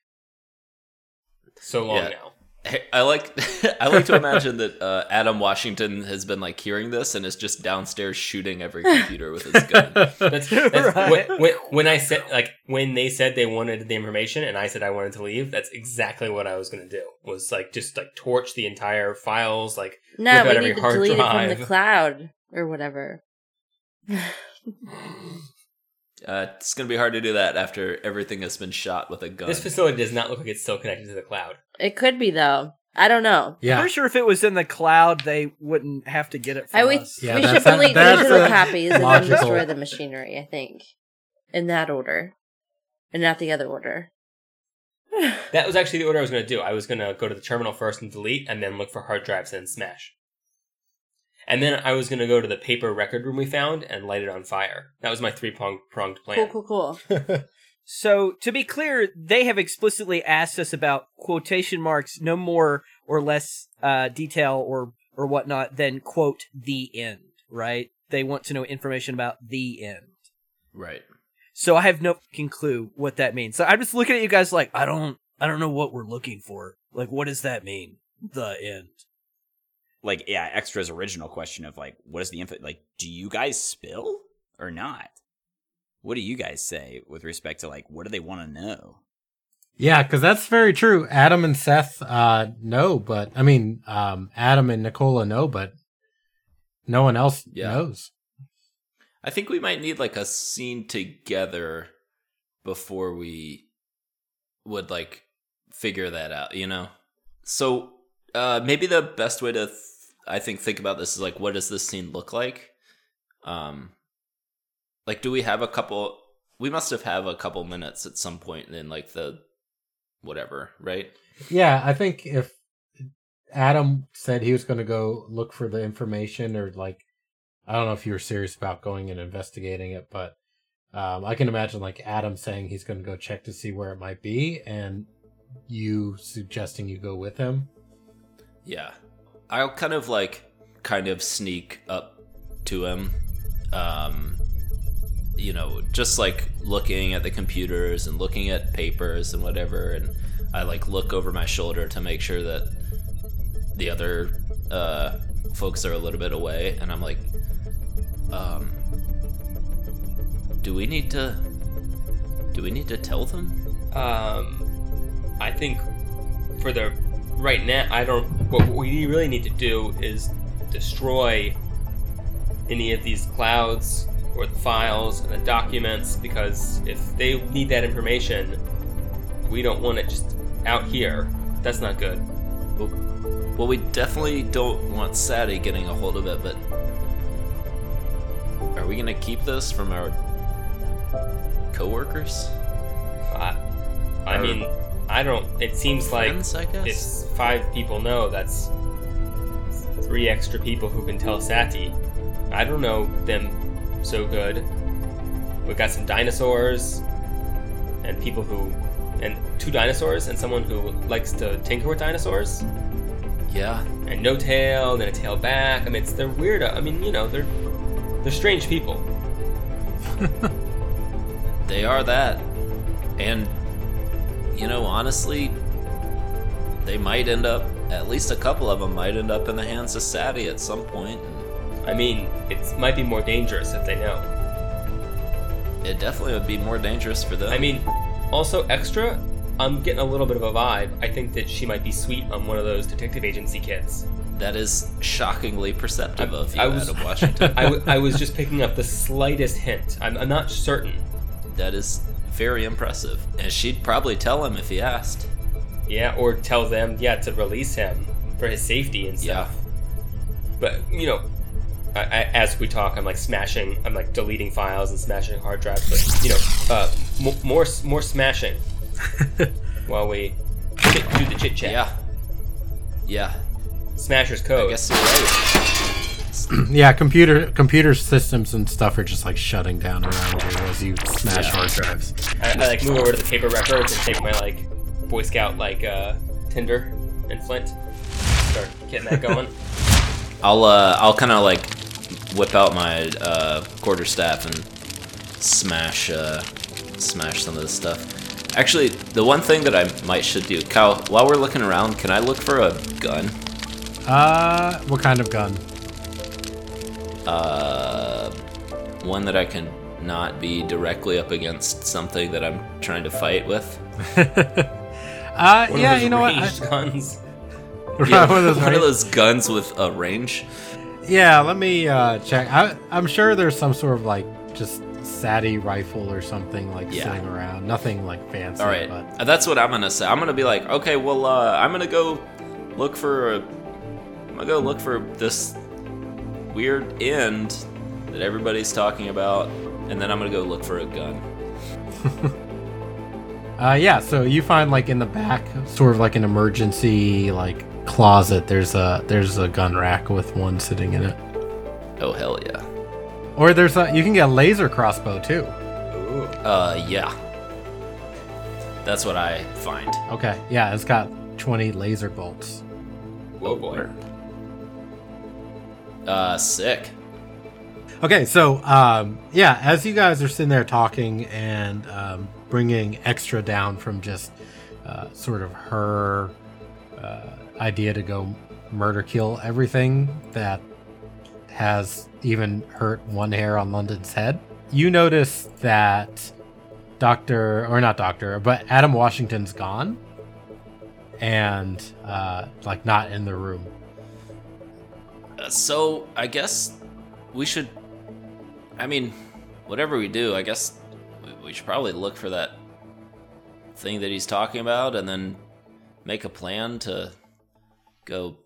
so long Yeah. now. Hey, I like I like to imagine that uh, Adam Washington has been like hearing this and is just downstairs shooting every computer with his gun. That's, that's Right. when, when, when I said like when they said they wanted the information and I said I wanted to leave. That's exactly what I was going to do. Was like just like torch the entire files. Like No, Look we every need to hard delete it from the cloud or whatever. Uh, it's gonna be hard to do that after everything has been shot with a gun. this facility does not look like it's still connected to the cloud. It could be though. I don't know. Yeah. I'm Yeah, pretty sure if it was in the cloud, they wouldn't have to get it from I we, us. Yeah, we that's should a- delete that's digital a copies and then logical- destroy the machinery. I think in that order, and not the other order. That was actually the order I was going to do. I was going to go to the terminal first and delete, and then look for hard drives and smash. And then I was going to go to the paper record room we found and light it on fire. That was my three pronged pronged plan. Cool, cool, cool. So to be clear, they have explicitly asked us about quotation marks, no more or less uh, detail or or whatnot than quote the end. Right? They want to know information about the end. right. So I have no fucking clue what that means. So I'm just looking at you guys like I don't I don't know what we're looking for. Like what does that mean? The end. Like, yeah, extra's original question of like, what is the info? Like, do you guys spill or not? What do you guys say with respect to like, what do they want to know? yeah, because that's very true. Adam and Seth uh, know, but I mean, um, Adam and Nicola know, but no one else Yeah. knows. I think we might need like a scene together before we would like figure that out, you know? So uh maybe the best way to th- I think think about this is like what does this scene look like? Um like do we have a couple we must have have a couple minutes at some point in like the whatever, right? Yeah, I think if Adam said he was going to go look for the information, or like, I don't know if you were serious about going and investigating it, but um, I can imagine like Adam saying he's going to go check to see where it might be, and you suggesting you go with him. Yeah. I'll kind of like kind of sneak up to him. Um you know, just like looking at the computers and looking at papers and whatever and I like look over my shoulder to make sure that the other uh folks are a little bit away and I'm like um do we need to do we need to tell them? Um, I think for the right now, I don't. What we really need to do is destroy any of these clouds or the files and the documents because if they need that information, we don't want it just out here. That's not good. Well, well, we definitely don't want Sadie getting a hold of it, but are we gonna keep this from our coworkers? I, I Or mean, I don't. It seems like Friends, I guess. if five people know, that's three extra people who can tell Sadie. I don't know them so good. We've got some dinosaurs and people who, and two dinosaurs and someone who likes to tinker with dinosaurs. Yeah, And no tail, then a tail back. I mean, it's they're weird. I mean, you know, they're they're strange people. they are that. And, you know, honestly, they might end up, at least a couple of them might end up in the hands of Sadie at some point. I mean, it might be more dangerous if they know. It definitely would be more dangerous for them. I mean, also extra. I'm getting a little bit of a vibe. I think that she might be sweet on one of those detective agency kids. that is shockingly perceptive of you, I was- Adam Washington. I, w- I was just picking up the slightest hint. I'm, I'm not certain. that is very impressive. And she'd probably tell him if he asked. Yeah, or tell them, yeah, to release him for his safety and stuff. Yeah. But you know, I, I, as we talk, I'm like smashing, I'm like deleting files and smashing hard drives. But you know, uh, m- more more smashing while we do the chit chat. Yeah. Yeah. Smashers I code. guess you're right. Yeah, computer computer systems and stuff are just like shutting down around you as you smash hard drives. I, I like move over to the paper records and take my like Boy Scout like uh, Tinder and Flint. Start getting that going. I'll uh I'll kind of like whip out my uh quarter staff and smash uh smash some of this stuff. Actually, the one thing that I might should do, Kyle, while we're looking around, can I look for a gun? Uh, what kind of gun? Uh one that I can not be directly up against something that I'm trying to fight with. Uh, One yeah, you know what? I- guns. Yeah, one of those one of those guns with a range. Yeah, let me uh, check. I, I'm sure there's some sort of like just Sadi rifle or something like Yeah. sitting around. Nothing like fancy. All right, But uh, that's what I'm gonna say. I'm gonna be like, okay, well, uh, I'm gonna go look for. A, I'm gonna go look for this weird end that everybody's talking about, and then I'm gonna go look for a gun. uh, yeah, so you find like in the back, sort of like an emergency like closet. There's a there's a gun rack with one sitting in it. Oh hell yeah! Or there's a you can get a laser crossbow too. Ooh. Uh, yeah. That's what I find. Okay, yeah, it's got 20 laser bolts. Oh boy. Uh, sick. Okay, so um, yeah, as you guys are sitting there talking and um, bringing extra down from just uh, sort of her uh, idea to go murder kill everything that has even hurt one hair on London's head, you notice that Doctor or not Doctor, but Adam Washington's gone and uh, like not in the room. Uh, so I guess we should. I mean, whatever we do, I guess we, we should probably look for that thing that he's talking about, and then make a plan to go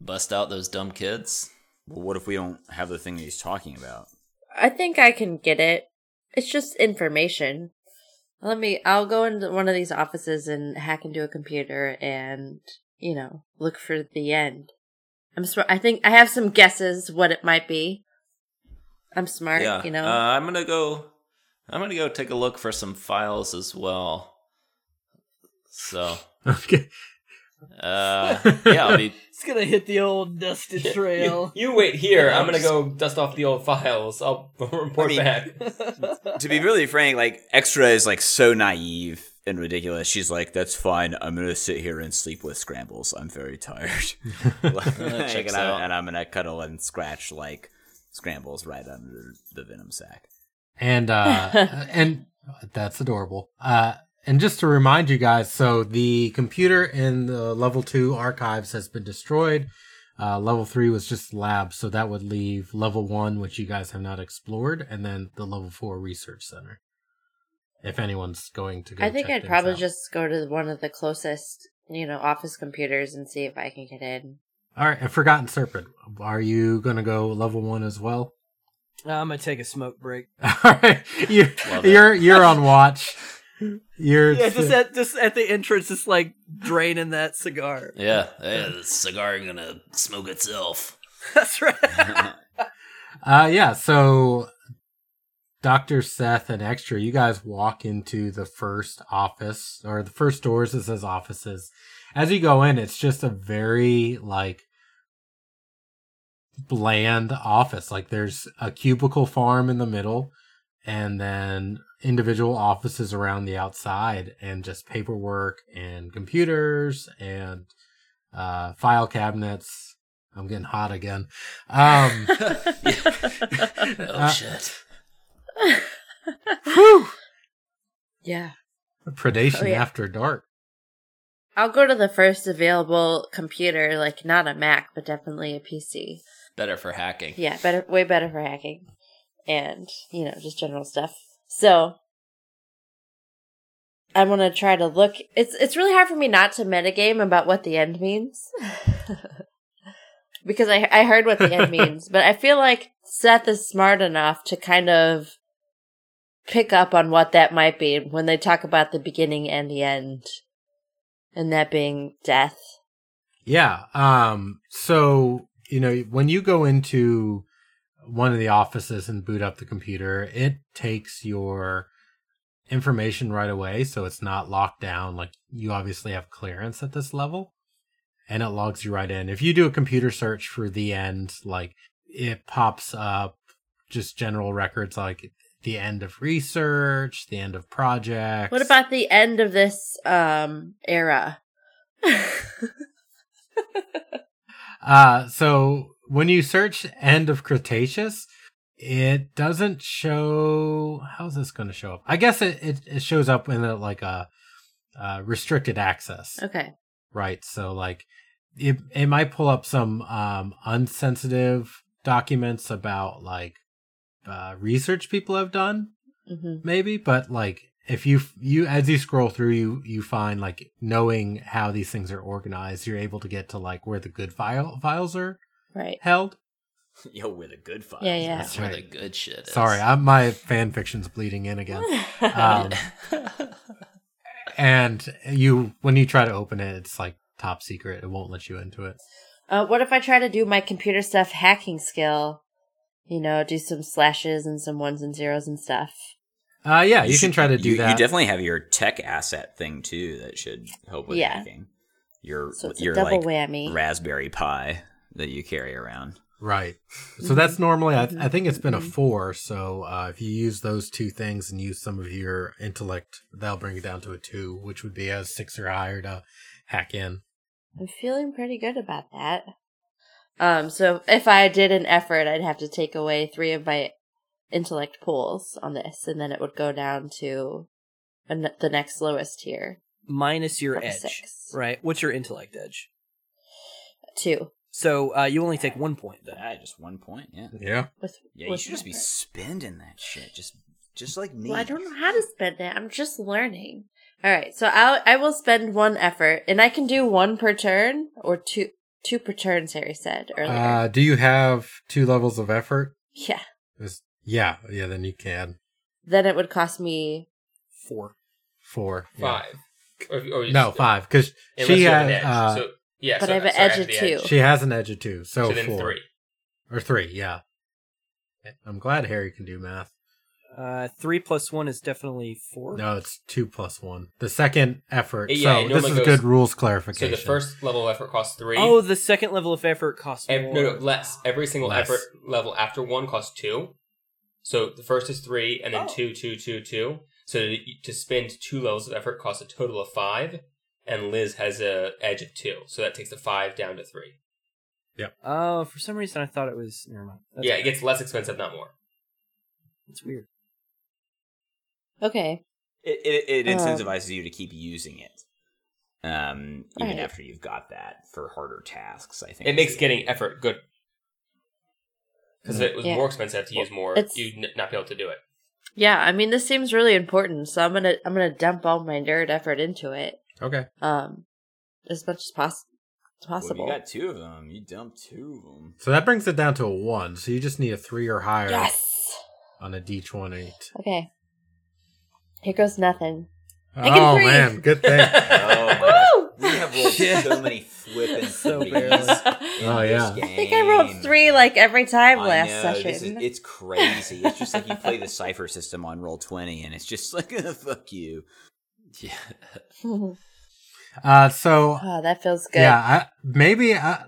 bust out those dumb kids. Well, what if we don't have the thing that he's talking about? I think I can get it. It's just information. Let me. I'll go into one of these offices and hack into a computer and you know look for the end. I'm smart. I think I have some guesses what it might be. I'm smart, yeah. you know. Uh, I'm gonna go. I'm gonna go take a look for some files as well. So, Okay. uh, yeah, I'll be. It's gonna hit the old dusted trail. You wait here. I'm gonna go dust off the old files. I'll report I mean- back. to be really frank, like Extra is like so naive and ridiculous. She's like, "That's fine. I'm gonna sit here and sleep with scrambles. I'm very tired." Like, checks and, I, out. and I'm gonna cuddle and scratch like scrambles right under the venom sac. and uh and that's adorable uh and just to remind you guys so the computer in the level 2 archives has been destroyed uh level 3 was just lab so that would leave level 1 which you guys have not explored and then the level 4 research center if anyone's going to go I think check I'd probably out. just go to one of the closest, you know, office computers and see if I can get in. all right and forgotten serpent are you gonna go level 1 as well I'm gonna take a smoke break. all right you, Love it. you're you're on watch you're Yeah, just at just at the entrance, just like draining that cigar. Yeah, yeah, the cigar gonna smoke itself. That's right. Uh, yeah. So, Doctor Seth and Extra, you guys walk into the first office or the first doors that says offices. As you go in, it's just a very like bland office. Like there's a cubicle farm in the middle, and then individual offices around the outside, and just paperwork and computers and uh, file cabinets. I'm getting hot again. Um, Oh Uh, shit! Whew. Yeah. Predation Oh, yeah. after dark. I'll go to the first available computer, like not a Mac, but definitely a PC. Better for hacking. Yeah, better, way better for hacking, and you know, just general stuff. So, I want to try to look. It's it's really hard for me not to metagame about what the end means, because I I heard what the end means, but I feel like Seth is smart enough to kind of pick up on what that might be when they talk about the beginning and the end, and that being death. Yeah. Um. So you know when you go into one of the offices and boot up the computer, it takes your information right away, so it's not locked down. Like you obviously have clearance at this level, and it logs you right in. If you do a computer search for the end, like it pops up just general records like the end of research, the end of projects. What about the end of this um era? Uh, so when you search end of Cretaceous, it doesn't show. How's this going to show up? I guess it, it, it shows up in a, like a, uh restricted access, okay. right? So like it it might pull up some um unsensitive documents about like uh, research people have done, hmm maybe, but like if you you as you scroll through you you find like knowing how these things are organized you're able to get to like where the good file files are Right. held Yo, with the good fight. Yeah, yeah. That's where the good shit is. sorry I, my fan fiction's bleeding in again um, and you when you try to open it it's like top secret it won't let you into it uh, what if I try to do my computer stuff hacking skill? You know, do some slashes and some ones and zeros and stuff. uh yeah you, can should- try to do you, that You definitely have your tech asset thing too that should help with Yeah. hacking. Your So it's a your double like whammy. Raspberry Pi that you carry around. Right. So that's normally, I, I think it's been a Mhm. four. So uh, if you use those two things and use some of your intellect, that'll bring it down to a two, which would be a six or higher to hack in. I'm feeling pretty good about that. Um, so if I did an effort, I'd have to take away three of my intellect pools on this, and then it would go down to an- the next lowest tier. Minus your edge, six. right? What's your intellect edge? Two. So uh, you only take one point then. Ah, just one point. Yeah. Yeah. With, Yeah, you should just be effort. spending that shit. Just just like me. Well, I don't know how to spend it. I'm just learning. All right, so I I will spend one effort, and I can do one per turn or two two per turn. Harry said earlier. Uh, do you have two levels of effort? yeah. Is- yeah. Yeah. Then you can. Then it would cost me Four. Four. yeah. Five. Or, or you No, just- five. Because she has. an edge. Uh, so, yeah, But so, I have an sorry, edge of the two. she has an edge of two, so, So, then four three. or three. Yeah. I'm glad Harry can do math. Uh, three plus one is definitely four. No, it's two plus one. The second effort. Yeah, so this is goes- good rules clarification. So the first level of effort costs three. Oh, the second level of effort costs Ev- more. no, no, less. Every single Less. effort level after one costs two. So the first is three, and then Oh. two, two, two, two. So to, to spend two levels of effort costs a total of five, and Liz has a edge of two, so that takes the five down to three. Oh, for some reason I thought it was. Never mind. That's yeah, okay. it gets less expensive, not more. It's weird. Okay. It, it, it Um, incentivizes you to keep using it, um, even Right. after you've got that for harder tasks. I think it makes the- getting effort good. Because if it was Yeah. more expensive to use more, It's- you'd n- not be able to do it. Yeah, I mean this seems really important, so I'm gonna I'm gonna dump all my nerd effort into it. okay. Um, as much as poss- as Well, possible. you got two of them. You dumped two of them. So that brings it down to a one. So you just need a three or higher yes. on a D twenty. Okay. Here goes nothing. I can Oh breathe. man, good thing. Oh my Woo! gosh. We have rolled so many flipping So threes barely. in Oh, yeah. this I think I rolled three like every time I last know, session. This is, it's crazy. It's just like you play the Cypher System on Roll20, and it's just like fuck you. Yeah. Uh, so oh, that feels good. yeah, I, maybe I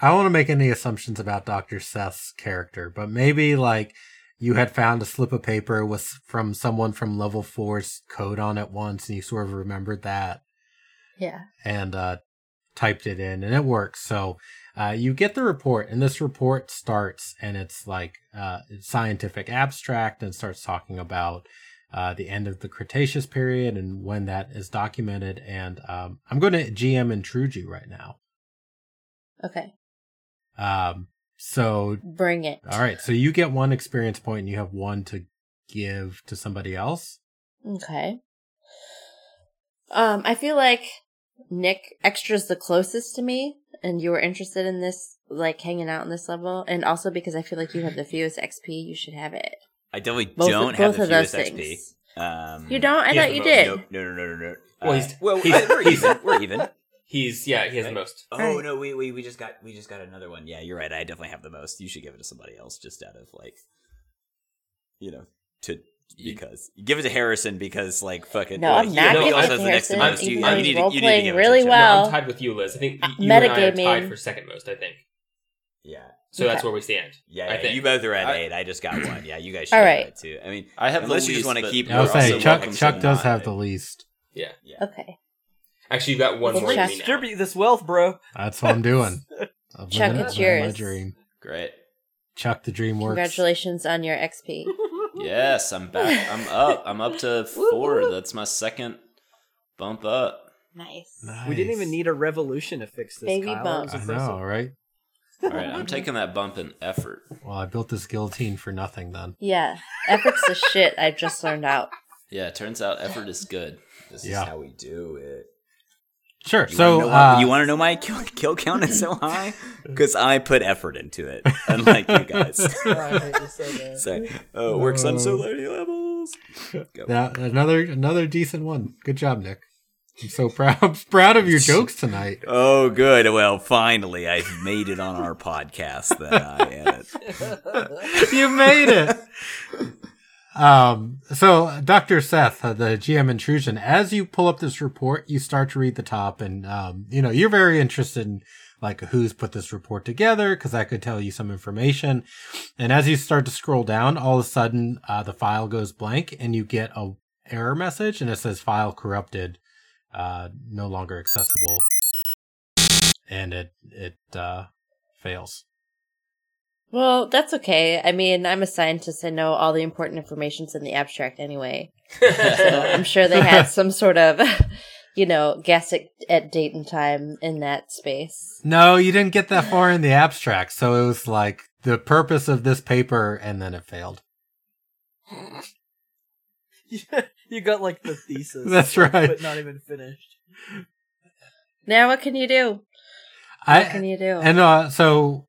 I don't want to make any assumptions about Doctor Seth's character, but maybe like you had found a slip of paper with from someone from level four's code on it once, and you sort of remembered that Yeah. and uh, typed it in, and it works. So uh, you get the report, and this report starts, and it's like uh, scientific abstract, and starts talking about uh, the end of the Cretaceous period and when that is documented. And um, I'm going to GM intrude you right now. Okay. Um, so Bring it. all right, so you get one experience point, and you have one to give to somebody else. Okay. Um, I feel like Nick extra's is the closest to me, and you were interested in this, like hanging out in this level, and also because I feel like you have the fewest XP, you should have it. I definitely Both, don't have the of those fewest XP. Um, You don't? I thought you most. did. Nope. No, no, no, no, no. Well, Uh, he's- well, he's- we're even. We're even. He's yeah, he has the most. Oh Right. no, we, we we just got we just got another one. Yeah, you're right. I definitely have the most. You should give it to somebody else, just out of like, you know, to because you give it to Harrison because like fucking. No, well, I'm not he giving also it has to the next to most. You, you need to, you need to role-playing give it really to well. No, I'm tied with you, Liz. I think y- Uh, you and I are tied for second most. I think Yeah, so. That's where we stand. yeah. I think. you both are at I- eight. I just got one. Yeah, you guys should All have right. it too. I mean, I have Unless the you just wanna but keep- I You're was saying Chuck Chuck does not. have the least. Yeah. Okay. Actually, you got one Well, more than Chuck- me now. Distribute this wealth, bro. That's what I'm doing. I'm Chuck, living- it's living My dream. Great. Chuck, the dream works. Congratulations on your XP. Yes, I'm back. I'm up. I'm up to four. That's my second bump up. Nice. We didn't even need a revolution to fix this. Baby Kyle. Bump. I know, right? All right, I'm taking that bump in effort. Well, I built this guillotine for nothing then. Yeah. Effort's the shit I just learned out. Yeah, it turns out effort is good. this Yeah. is how we do it. Sure. You so, wanna know why- uh, you want to know my kill, kill count is so high because I put effort into it, unlike you guys. so, oh, it works on so many levels. Go. that, another another decent one. Good job, Nick. I'm so proud. Proud of your jokes tonight. Oh, good. Well, finally, I've made it on our podcast that I edit. you made it. Um, so Dr. Seth, uh, the GM intrusion, as you pull up this report, you start to read the top and, um, you know, you're very interested in like who's put this report together because I could tell you some information. And as you start to scroll down, all of a sudden, uh, the file goes blank and you get a error message and it says file corrupted, uh, no longer accessible. And it, it, uh, fails. Well, that's okay. I mean, I'm a scientist. I know all the important information's in the abstract anyway. So I'm sure they had some sort of, you know, guess at, at date and time in that space. No, you didn't get that far in the abstract. So it was like the purpose of this paper, and then it failed. you got like the thesis. That's right. But not even finished. Now, what can you do? What can you do? and uh, so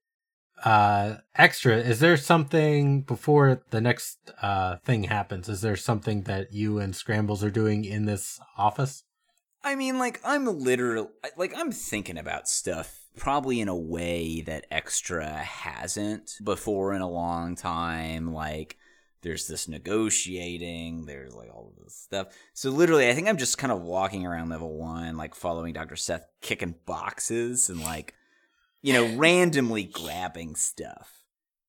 uh, extra, is there something before the next uh, thing happens? Is there something that you and Scrambles are doing in this office? I mean, like I'm literally like I'm thinking about stuff probably in a way that extra hasn't before in a long time. Like there's this negotiating, there's like all of this stuff. So literally, I think I'm just kind of walking around level one, like following Doctor Seth, kicking boxes and like you know randomly grabbing stuff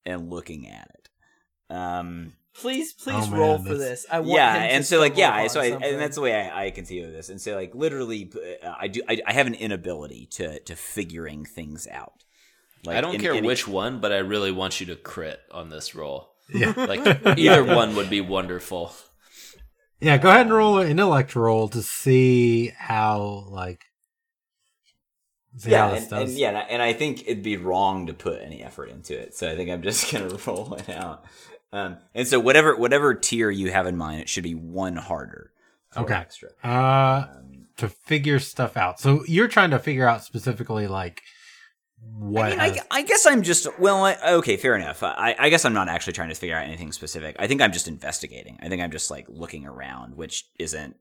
and looking at it. Um, Please, please Oh, man, roll for this. I want yeah, him to and so like yeah, so I, and that's the way I, I conceive of this, and so like literally, uh, I do I, I have an inability to to figuring things out. Like I don't in- care in- which one, but I really want you to crit on this roll. Yeah. Like either one would be wonderful. Yeah, go ahead and roll an intellect roll to see how like see Yeah, and, and yeah, and I, and I think it'd be wrong to put any effort into it. So I think I'm just gonna roll it out. Um, and so whatever whatever tier you have in mind, it should be one harder. Okay. Extra. Uh, Um, to figure stuff out. So you're trying to figure out specifically like what. I mean, I, I guess I'm just well. I, okay, fair enough. I, I guess I'm not actually trying to figure out anything specific. I think I'm just investigating. I think I'm just like looking around, which isn't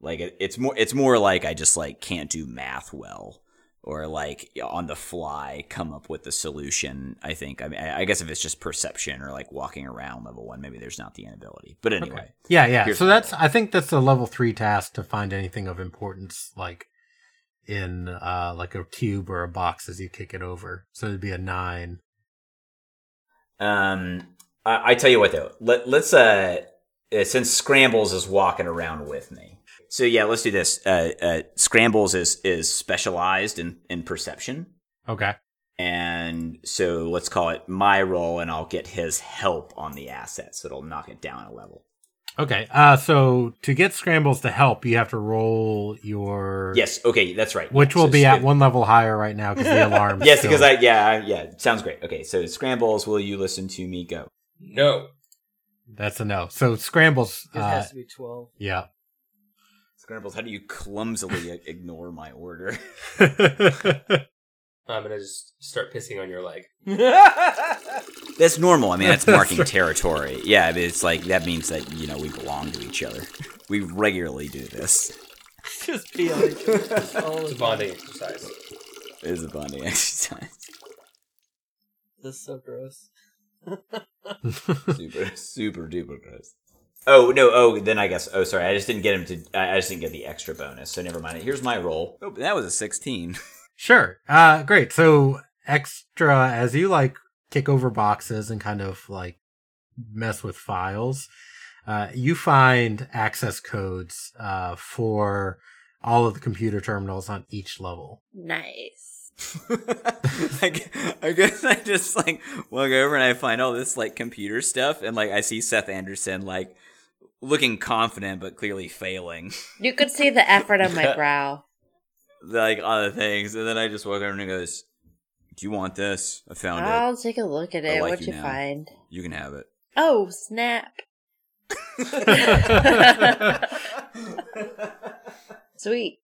like it, it's more. It's more like I just like can't do math well, or like on the fly come up with the solution. I think. I mean, I, guess if it's just perception or like walking around level one, maybe there's not the inability. But anyway, Okay. Yeah, yeah. So that's. I think that's a level three task to find anything of importance, like in uh like a cube or a box as you kick it over. So it'd be a nine. Um, I, I tell you what though, let let's uh, uh, since Scrambles is walking around with me, so yeah, let's do this. Uh, uh, Scrambles is is specialized in in perception, Okay. and so let's call it my role, and I'll get his help on the assets. So it'll knock it down a level. Okay. Uh so to get scrambles to help, you have to roll your Yes, okay, that's right. which Yeah, will so be at one level higher right now because the alarm. Yes, because I yeah yeah sounds great. Okay, so Scrambles, will you listen to me go? No. that's a no. So scrambles. It Uh, has to be twelve. yeah. Scrambles, how do you clumsily ignore my order? I'm gonna just start pissing on your leg. That's normal. I mean, that's That's marking right. territory. Yeah, I mean, it's like that means that you know we belong to each other. We regularly do this. Just be on each other. All It's the a bonding exercise. It is a bonding exercise. This is so gross. super, super duper gross. Oh no! Oh, then I guess. Oh, sorry. I just didn't get him to. I I just didn't get the extra bonus. So never mind. Here's my roll. Oh, that was a sixteen. Sure. Uh, great. So extra as you like kick over boxes and kind of like mess with files, uh, you find access codes uh, for all of the computer terminals on each level. Nice. I, gu- I guess I just like walk over and I find all this like computer stuff, and like I see Seth Anderson like looking confident but clearly failing. You could see the effort on my brow. like other things, and then I just walk over and he goes, "Do you want this? I found it. I'll take a look at it. like What'd you you find? You can have it." Oh, snap. Sweet.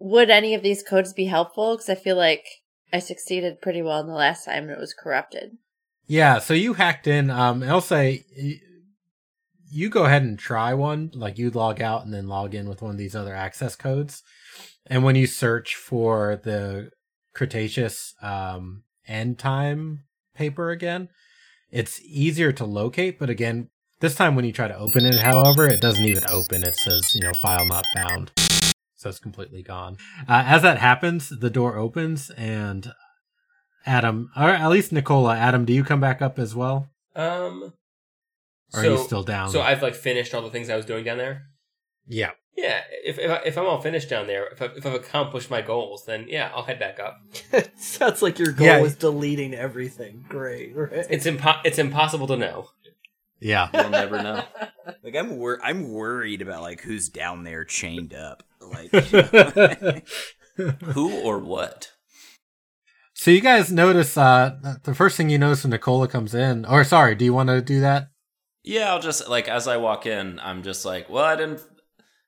Would any of these codes be helpful? Because I feel like I succeeded pretty well in the last time and it was corrupted. Yeah. So you hacked in. Um, and I'll say y- you go ahead and try one. Like you log out and then log in with one of these other access codes. And when you search for the Cretaceous um, end time paper again, it's easier to locate. But again, this time when you try to open it, however, it doesn't even open. It says, you know, file not found. So it's completely gone. Uh, as that happens, the door opens and Adam, or at least Nicola, Adam, do you come back up as well? Um. Or so, are you still down? So I've like finished all the things I was doing down there. yeah. Yeah, if if, I, if I'm all finished down there, if, I, if I've accomplished my goals, then yeah, I'll head back up. Sounds like your goal Yeah. is deleting everything. Great, right? It's impo- it's impossible to know. Yeah. You'll never know. Like I'm wor- I'm worried about like who's down there chained up. Like? Who or what? So you guys notice uh the first thing you notice when Nicola comes in, or sorry, do you want to do that? Yeah, I'll just like as I walk in, I'm just like, well, I didn't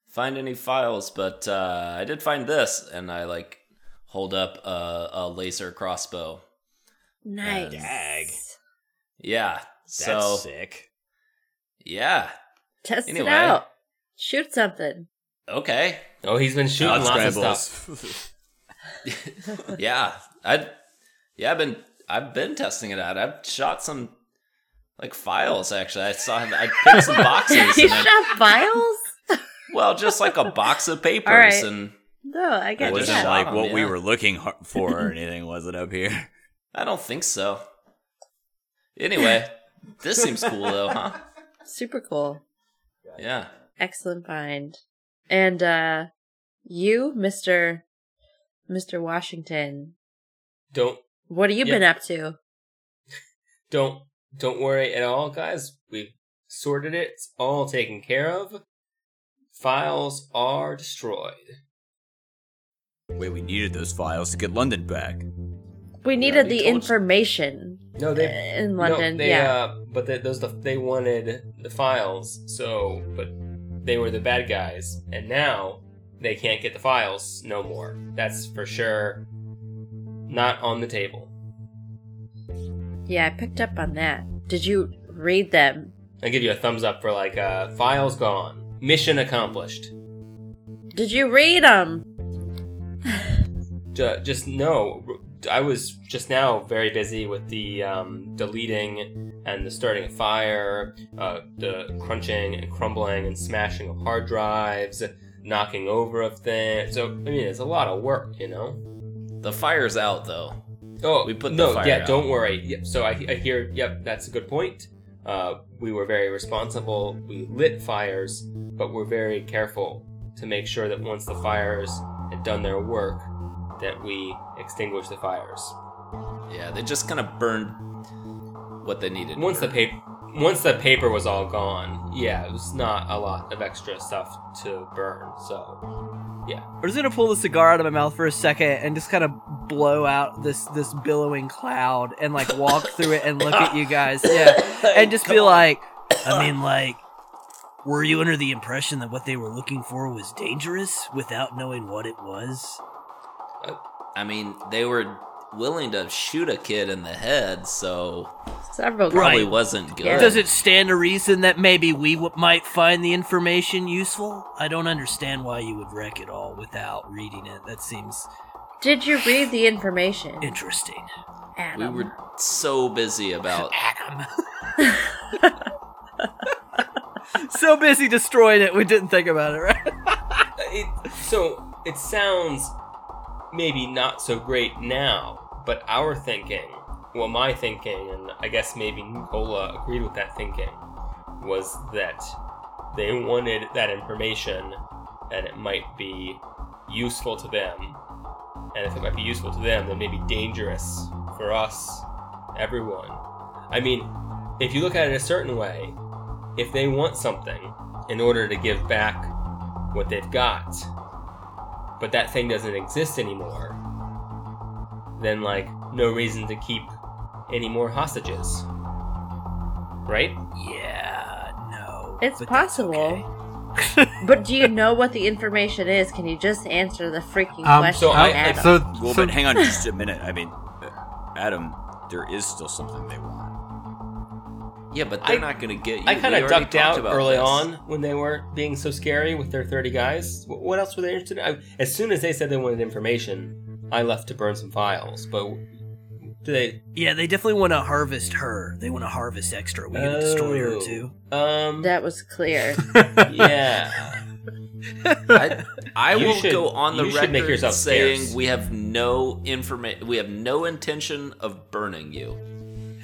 find any files, but uh, I did find this, and I like hold up a, a laser crossbow. Nice. Dag. Yeah. That's so sick. yeah. Test Anyway. it out. Shoot something. Okay. Oh, he's been shooting lots of stuff. yeah. I yeah, I've been I've been testing it out. I've shot some like files actually. I saw I picked some boxes you and I, shot files? well, just like a box of papers All right. and No, I guess It wasn't that. shot like 'em, what we were looking for or anything, was it up here? I don't think so. Anyway, this seems cool though, huh? Super cool. Yeah. Excellent find. And uh you, Mr. Mr. Washington, Don't what have you Yeah. been up to? don't don't worry at all, guys. We've sorted it. It's all taken care of. Files are destroyed. Wait, we needed those files to get London back. We needed we the told you. information No, they in London. No, they, yeah. uh, but they, those the, they wanted the files. So, but they were the bad guys, and now they can't get the files no more. That's for sure. Not on the table. Yeah, I picked up on that. Did you read them? I give you a thumbs up for like uh, files gone, mission accomplished. Did you read them? Ju- just no. I was just now very busy with the um, deleting and the starting a fire, uh, the crunching and crumbling and smashing of hard drives, knocking over of things. So I mean, it's a lot of work, you know. The fire's out though. Oh, We put the no, yeah. out. Don't worry. Yep. So I, I hear. Yep, that's a good point. Uh, we were very responsible. We lit fires, but we're very careful to make sure that once the fires had done their work, that we extinguish the fires. Yeah, they just kind of burned what they needed. Once the paper, once the mm. paper was all gone, yeah, it was not a lot of extra stuff to burn. So, yeah. I'm just gonna pull the cigar out of my mouth for a second and just kind of blow out this this billowing cloud and like walk through it and look at you guys, yeah, oh and just be like, I mean, like, were you under the impression that what they were looking for was dangerous without knowing what it was? Uh, I mean, they were willing to shoot a kid in the head, so Several. probably Right. wasn't good. Does it stand to reason that maybe we w- might find the information useful? I don't understand why you would wreck it all without reading it. That seems Did you read the information? interesting. we Adam? were so busy about Adam. so busy destroying it, we didn't think about it, right? It, so it sounds maybe not so great now, but our thinking, well, my thinking, and I guess maybe Nicola agreed with that thinking, was that they wanted that information and it might be useful to them. And if it might be useful to them, then maybe dangerous for us, everyone. I mean, if you look at it a certain way, if they want something in order to give back what they've got, but that thing doesn't exist anymore, then, like, no reason to keep any more hostages. Right? Yeah, no. It's but possible. okay. But do you know what the information is? Can you just answer the freaking Um, question, so I- Adam? So, Well, so but hang on just a minute. I mean, uh, Adam, there is still something they want. Yeah, but they're I- not gonna get you. I kind of already ducked talked out early this. on when they were being so scary with their 30 guys. What else were they interested in? I, as soon as they said they wanted information, I left to burn some files. But do they? Yeah, they definitely want to harvest her. They want to harvest extra. We gonna destroy her Oh. too. Um. that was clear. yeah. I, I will should- go on the you record make yourself saying scarce. we have no information. We have no intention of burning you.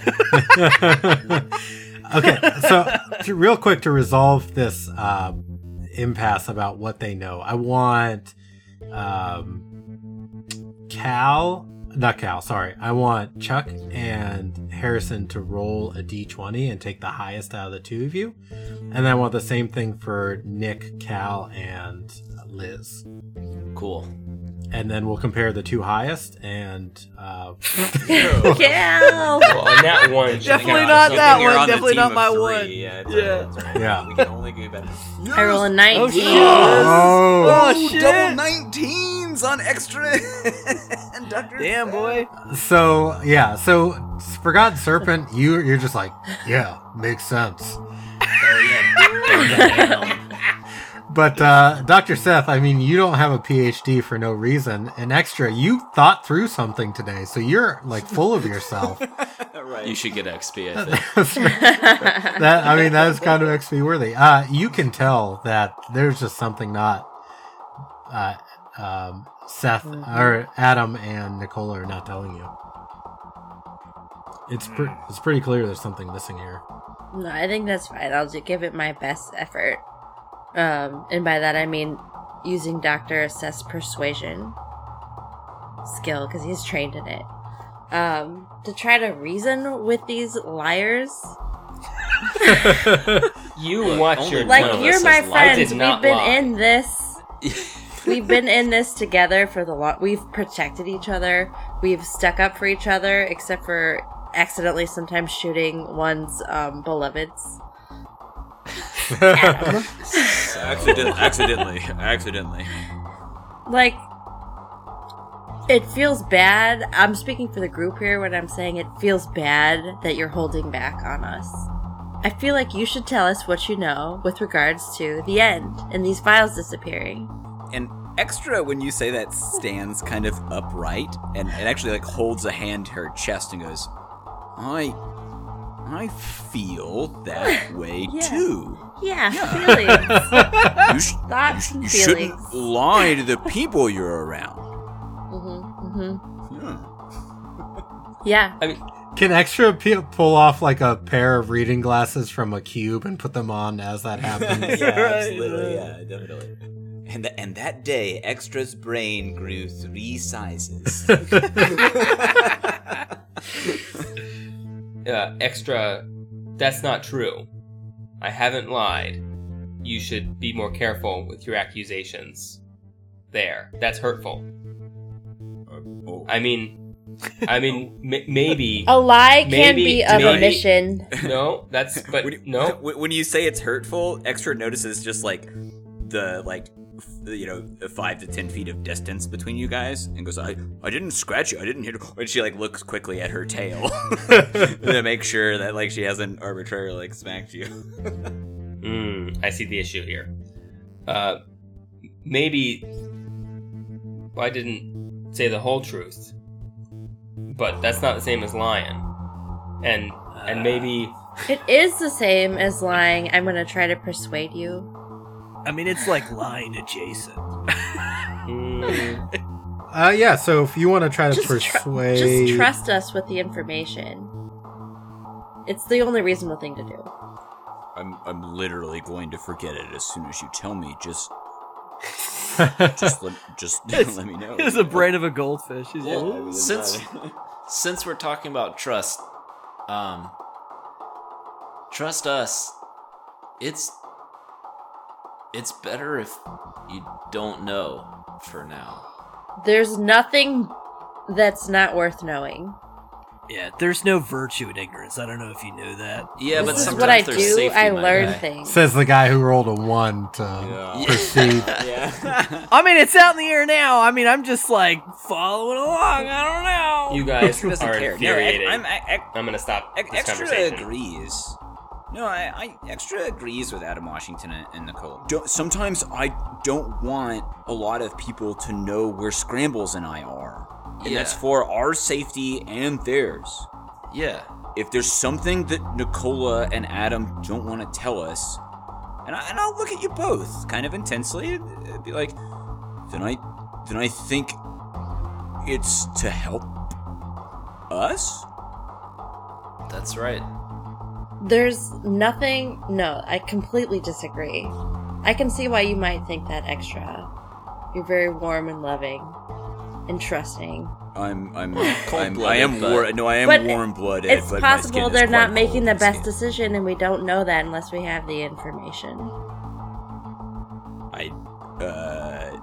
okay, so to, real quick to resolve this um, impasse about what they know, I want um, Cal, not Cal, sorry. I want Chuck and Harrison to roll a d20 and take the highest out of the two of you. And then I want the same thing for Nick, Cal, and Liz. Cool. And then we'll compare the two highest and uh, Cal! Well, on that one, Definitely not that one, on definitely not my three. one. Yeah, Yeah. all- it's all right. Yeah. We can only get better. I roll a 19. Oh shit! Oh. Oh, shit! Double 19s on extra. Damn, boy. So yeah, so Forgotten Serpent, you you're just like, yeah, makes sense. But uh, Dr. Seth, I mean, you don't have a PhD for no reason. And extra, you thought through something today, so you're like full of yourself. Right. You should get XP, I think. that I mean, that is kind of XP worthy. Uh, you can tell that there's just something not uh, um, Seth or Adam and Nicola are not telling you. It's pre- it's pretty clear there's something missing here. No, I think that's fine. I'll just give it my best effort. Um, and by that I mean using Dr. Seth's persuasion skill because he's trained in it. Um, to try to reason with these liars. You watch only your one Like you're my has lied. I friends. We've been lie. in this. We've been in this together for the long. We've protected each other. We've stuck up for each other, except for accidentally sometimes shooting one's um, beloveds. Adam. Accident- accidentally, accidentally. like it feels bad i'm speaking for the group here when i'm saying it feels bad that you're holding back on us i feel like you should tell us what you know with regards to the end and these files disappearing And extra when you say that stands kind of upright and it actually like holds a hand to her chest and goes, I I feel that way Yeah. tue. Yeah, feelings You, sh- you, thoughts sh- and you feelings shouldn't lie to the people you're around. hmm hmm Yeah. yeah I mean, Can extra p- pull off like a pair of reading glasses from a cube and put them on as that happens? yeah, absolutely. Yeah, definitely. And, th- and that day, Extra's brain grew three sizes. uh, extra. That's not true. I haven't lied. You should be more careful with your accusations. There, that's hurtful. Uh, oh. I mean, I mean, m- maybe. a lie can Maybe- be of maybe- omission No, that's but when, you- no. when when you say it's hurtful, Extra notices just like the like f- you know five to ten feet of distance between you guys, and goes, "I I didn't scratch you. I didn't hit." her And she like looks quickly at her tail to make sure that like she hasn't arbitrarily like smacked you. Mm, I see the issue here. Uh, maybe I didn't say the whole truth, but that's not the same as lying. And and maybe it is the same as lying i'm gonna try to persuade you I mean, it's like lying adjacent. Uh, yeah. So if you want to try to just, tru- persuade, just trust us with the information. It's the only reasonable thing to do. I'm I'm literally going to forget it as soon as you tell me. Just just let just let me know. It's the brain of a goldfish. He's Well, like, since since we're talking about trust, um, trust us. It's it's better if you don't know for now. There's nothing that's not worth knowing. yeah, there's no virtue in ignorance. I don't know if you knew that. Yeah, but this is sometimes what I there's do. safety, I learn guy. things. says the guy who rolled a one to proceed. yeah. I mean, it's out in the air now. I mean, I'm just like following along. I don't know. you guys doesn't are care? No, infuriating. I'm, I'm, I, I, gonna stop this extra conversation. agrees. No, I, I extra agrees with Adam Washington and, and Nicola. Don't, sometimes I don't want a lot of people to know where Scrambles and I are, and that's for our safety and theirs. Yeah, If there's something that Nicola and Adam don't want to tell us, and, I, and I'll look at you both kind of intensely, and uh, be like, then I, then I think it's to help us. that's right. There's nothing. No, I completely disagree. I can see why you might think that extra. You're very warm and loving and trusting. I'm I'm I'm I am war- no I am But warm blooded. It's but my possible they're not making the best skin. decision, and we don't know that unless we have the information. I uh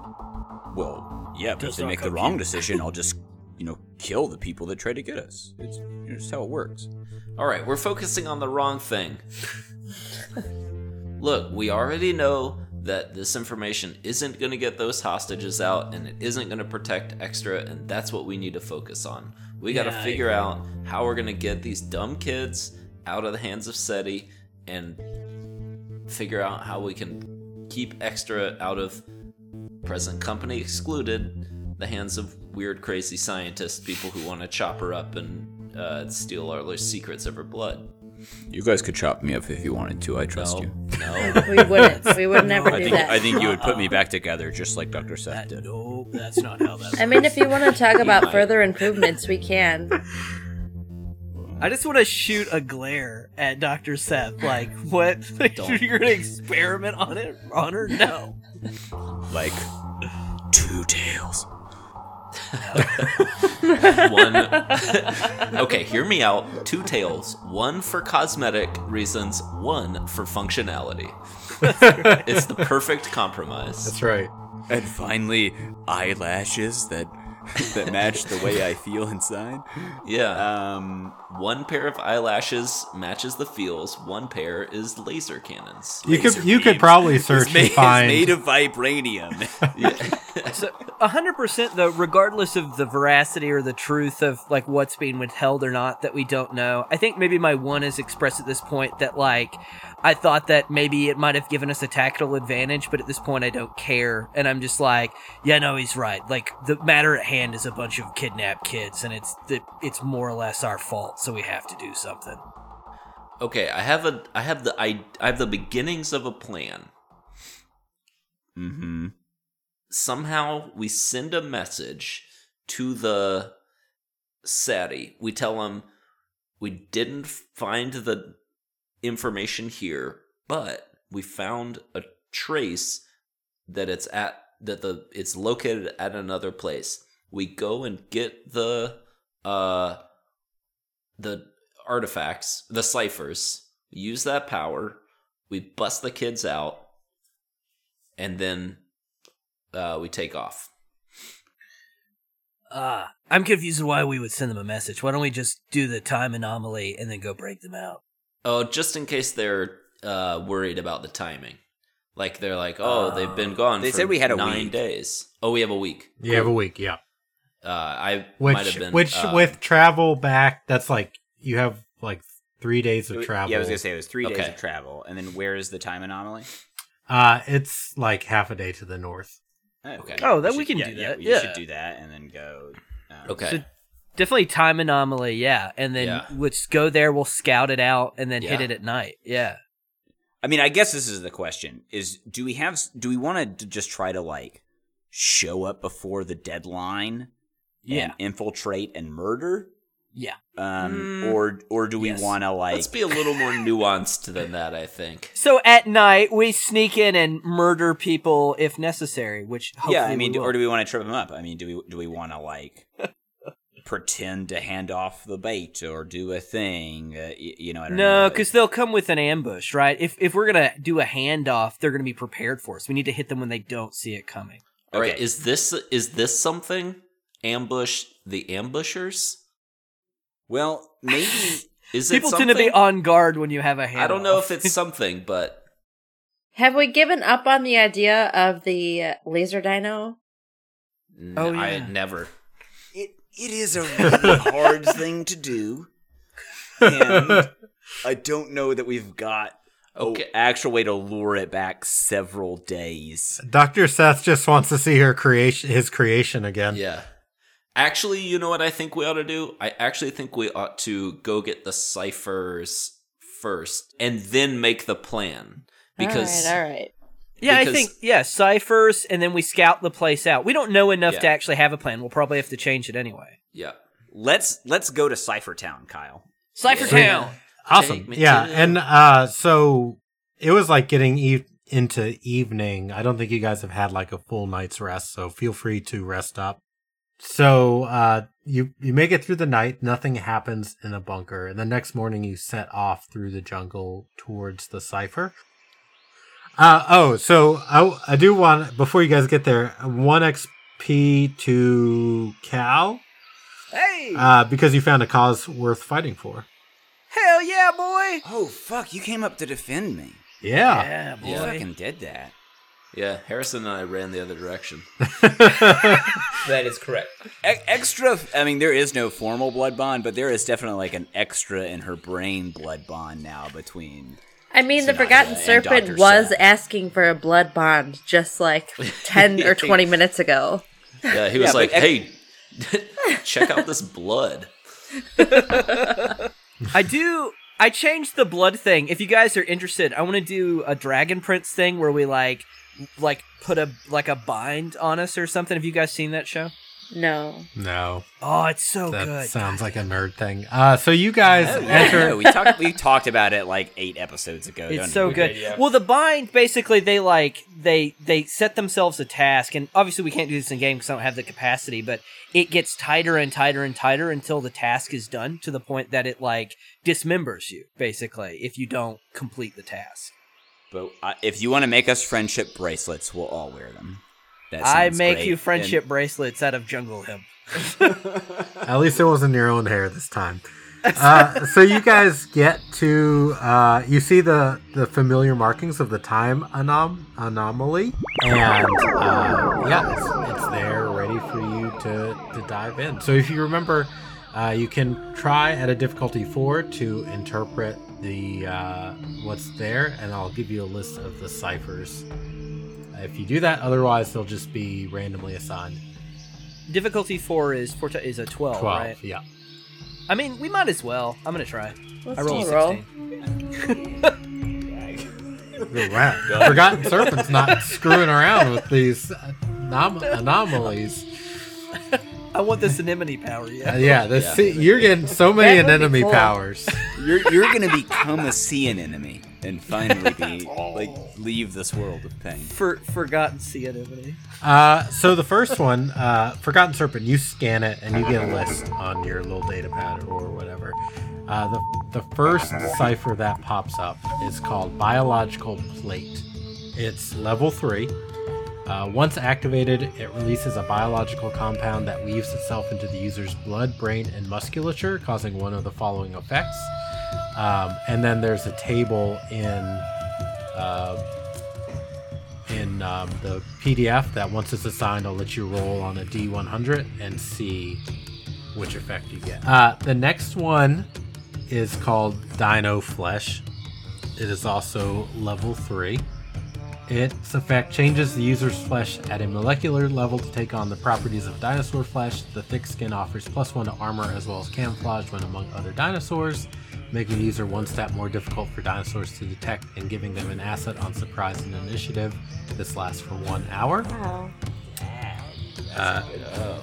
well yeah, but if they make the wrong decision, I'll just you know kill the people that try to get us. It's you know, just how it works. All right, we're focusing on the wrong thing. Look, we already know that this information isn't going to get those hostages out and it isn't going to protect extra and that's what we need to focus on we got to Yeah, figure out how we're going to get these dumb kids out of the hands of Sadie and figure out how we can keep extra out of present company excluded the hands of weird crazy scientists people who want to chop her up and uh, steal all her secrets of her blood You guys could chop me up if you wanted to. I trust no you. no We wouldn't. We would never I do think that. I think you would put me back together just like Dr. Seth That, did. no, that's not how that. I mean, if you want to talk about further improvements, we can. I just want to shoot a glare at Doctor Seth. Like, what? Don't. You're gonna experiment on it? On her? No. Like two tails. One. Okay hear me out. Two tails. One for cosmetic reasons one for functionality. It's the perfect compromise. That's right. And finally, eyelashes that that match the way I feel inside. yeah Um, one pair of eyelashes matches the feels one pair is laser cannons You could Laser you could beams. probably it's search made, and find. it's made of vibranium. So, hundred percent though, regardless of the veracity or the truth of like what's being withheld or not that we don't know. I think maybe my one is expressed at this point that like I thought that maybe it might have given us a tactical advantage, but at this point I don't care, and I'm just like, yeah, no, he's right. Like the matter at hand is a bunch of kidnapped kids, and it's the, it's more or less our fault, so we have to do something. okay i have a i have the i, I have the beginnings of a plan mm-hmm. somehow we send a message to the Sadie. We tell them we didn't find the information here, but we found a trace that it's at that the it's located at another place. We go and get the uh the artifacts, the ciphers, use that power, we bust the kids out, and then uh, we take off. Ah, I'm confused why we would send them a message. Why don't we just do the time anomaly and then go break them out? Oh, just in case they're uh, worried about the timing. Like they're like, oh, they've been gone. They for said we had a nine week. days. Oh, we have a week. you have a week, yeah. Uh, I might have Which been. which uh, with travel back, that's like you have like three days of travel. Yeah, I was gonna say it was three days of travel, and then where is the time anomaly? Uh, it's like half a day to the north. Okay. Oh, then we should- can yeah, do yeah, that, we yeah. should do that, and then go. um, Okay. So definitely time anomaly, yeah. And then Yeah. let's go there, we'll scout it out and then hit it at night. Yeah. I mean, I guess this is the question: is do we have? Do we want to just try to like show up before the deadline? Yeah. And infiltrate and murder. Yeah. Um, Mm, or or do we yes. want to like? Let's be a little more nuanced than that. I think. So at night we sneak in and murder people if necessary, which hopefully yeah, I mean, we will. or do we want to trip them up? I mean, do we do we want to like pretend to hand off the bait or do a thing? Uh, y- you know, I don't no, because they'll come with an ambush, right? If if we're gonna do a handoff, they're gonna be prepared for us. We need to hit them when they don't see it coming. All right. Okay. Is this is this something? Ambush the ambushers? well, maybe Is People something? tend to be on guard when you have a handoff. I don't know if it's something, but Have we given up on the idea of the uh, laser dino? n- Oh, I never. It it is a really hard thing to do, and I don't know that we've got Okay. an actual way to lure it back several days. Doctor Seth just wants to see her creation, his creation again. Yeah. Actually, you know what I think we ought to do? I actually think we ought to go get the ciphers first and then make the plan. Because all right, all right. Yeah, I think yeah, ciphers, and then we scout the place out. We don't know enough Yeah. to actually have a plan. We'll probably have to change it anyway. yeah. Let's let's go to Cipher Town, Kyle. Cipher Yeah. Town. Awesome. Yeah, and uh, so it was like getting e- into evening. I don't think you guys have had like a full night's rest, so feel free to rest up. So uh, you you make it through the night. Nothing happens in the bunker, and the next morning you set off through the jungle towards the cipher. Uh, oh, so I I do want before you guys get there one XP to Cal Hey, uh, because you found a cause worth fighting for. hell yeah, boy! Oh fuck! You came up to defend me. Yeah. Yeah, You boy. fucking did that. Yeah, Harrison and I ran the other direction. That is correct. E- extra. I mean, there is no formal blood bond, but there is definitely like an extra in her brain blood bond now between. I mean, the Forgotten Serpent Dr. was Seth. asking for a blood bond just like 10 or 20 minutes ago. Yeah, he was Yeah, like, but "Hey, check out this blood." I do. I changed the blood thing. If you guys are interested, I want to do a Dragon Prince thing where we like, like put a like a bind on us or something. Have you guys seen that show? No. No, Oh, it's so that good. sounds like a nerd thing. Uh, so you guys Oh, yeah, enter. no, we talked. We talked about it like eight episodes ago. It's so we? good. did, yeah. Well, the bind basically they like they they set themselves a task, and obviously we can't do this in game because I don't have the capacity. But it gets tighter and tighter and tighter until the task is done to the point that it like dismembers you basically if you don't complete the task. But uh, if you want to make us friendship bracelets, we'll all wear them. That I make great. you friendship bracelets out of jungle hemp. At least it wasn't your own hair this time. Uh, so you guys get to uh, you see the the familiar markings of the time anom- anomaly, and uh, yeah, it's, it's there ready for you to to dive in. So if you remember, uh, you can try at a difficulty four to interpret the uh, what's there, and I'll give you a list of the ciphers. If you do that, otherwise they'll just be randomly assigned. Difficulty four is four is a twelve. right? yeah. I mean, we might as well. I'm gonna try. Let's I rolled roll. sixteen. Wow. Forgotten Serpent's not screwing around with these anom- anomalies. I want this anemone power. Uh, Yeah. yeah, this, you're getting so many That would be enemy cool. powers. You're you're gonna become a sea anemone and finally be like leave this world of pain. For forgotten sea anemone. Uh, so the first one, uh, Forgotten Serpent, you scan it and you get a list on your little data pad or whatever. Uh, the, the first cipher that pops up is called Biological Plate. It's level 3. Uh, once activated, it releases a biological compound that weaves itself into the user's blood, brain, and musculature, causing one of the following effects. Um, and then there's a table in uh, in um, the PDF that once it's assigned, I'll let you roll on a D100 and see which effect you get. Uh, the next one is called Dino Flesh. It is also level 3. Its effect changes the user's flesh at a molecular level to take on the properties of dinosaur flesh. The thick skin offers plus one to armor as well as camouflage when among other dinosaurs, making the user one step more difficult for dinosaurs to detect and giving them an asset on surprise and initiative. This lasts for one hour. Wow. Uh,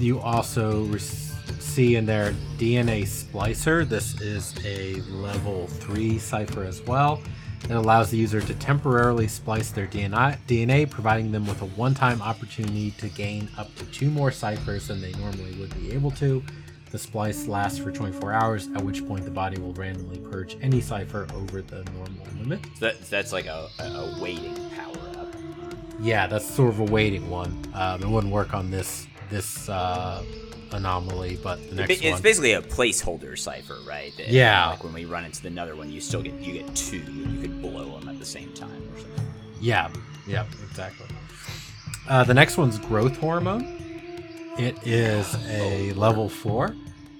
you also re- see in there DNA Splicer. This is a level 3 cipher as well. It allows the user to temporarily splice their DNA, DNA, providing them with a one time opportunity to gain up to two more ciphers than they normally would be able to. The splice lasts for 24 hours, at which point the body will randomly purge any cipher over the normal limit. So that, that's like a, a, waiting power up. Yeah, that's sort of a waiting one. Um, it wouldn't work on this this uh, anomaly, but the next one It's one. basically a placeholder cipher, right? And, Yeah. Like when we run into another one, you still get you get two, and you could blow them at the same time or something. Yeah, yeah, exactly. Uh, the next one's growth hormone. It is a level four.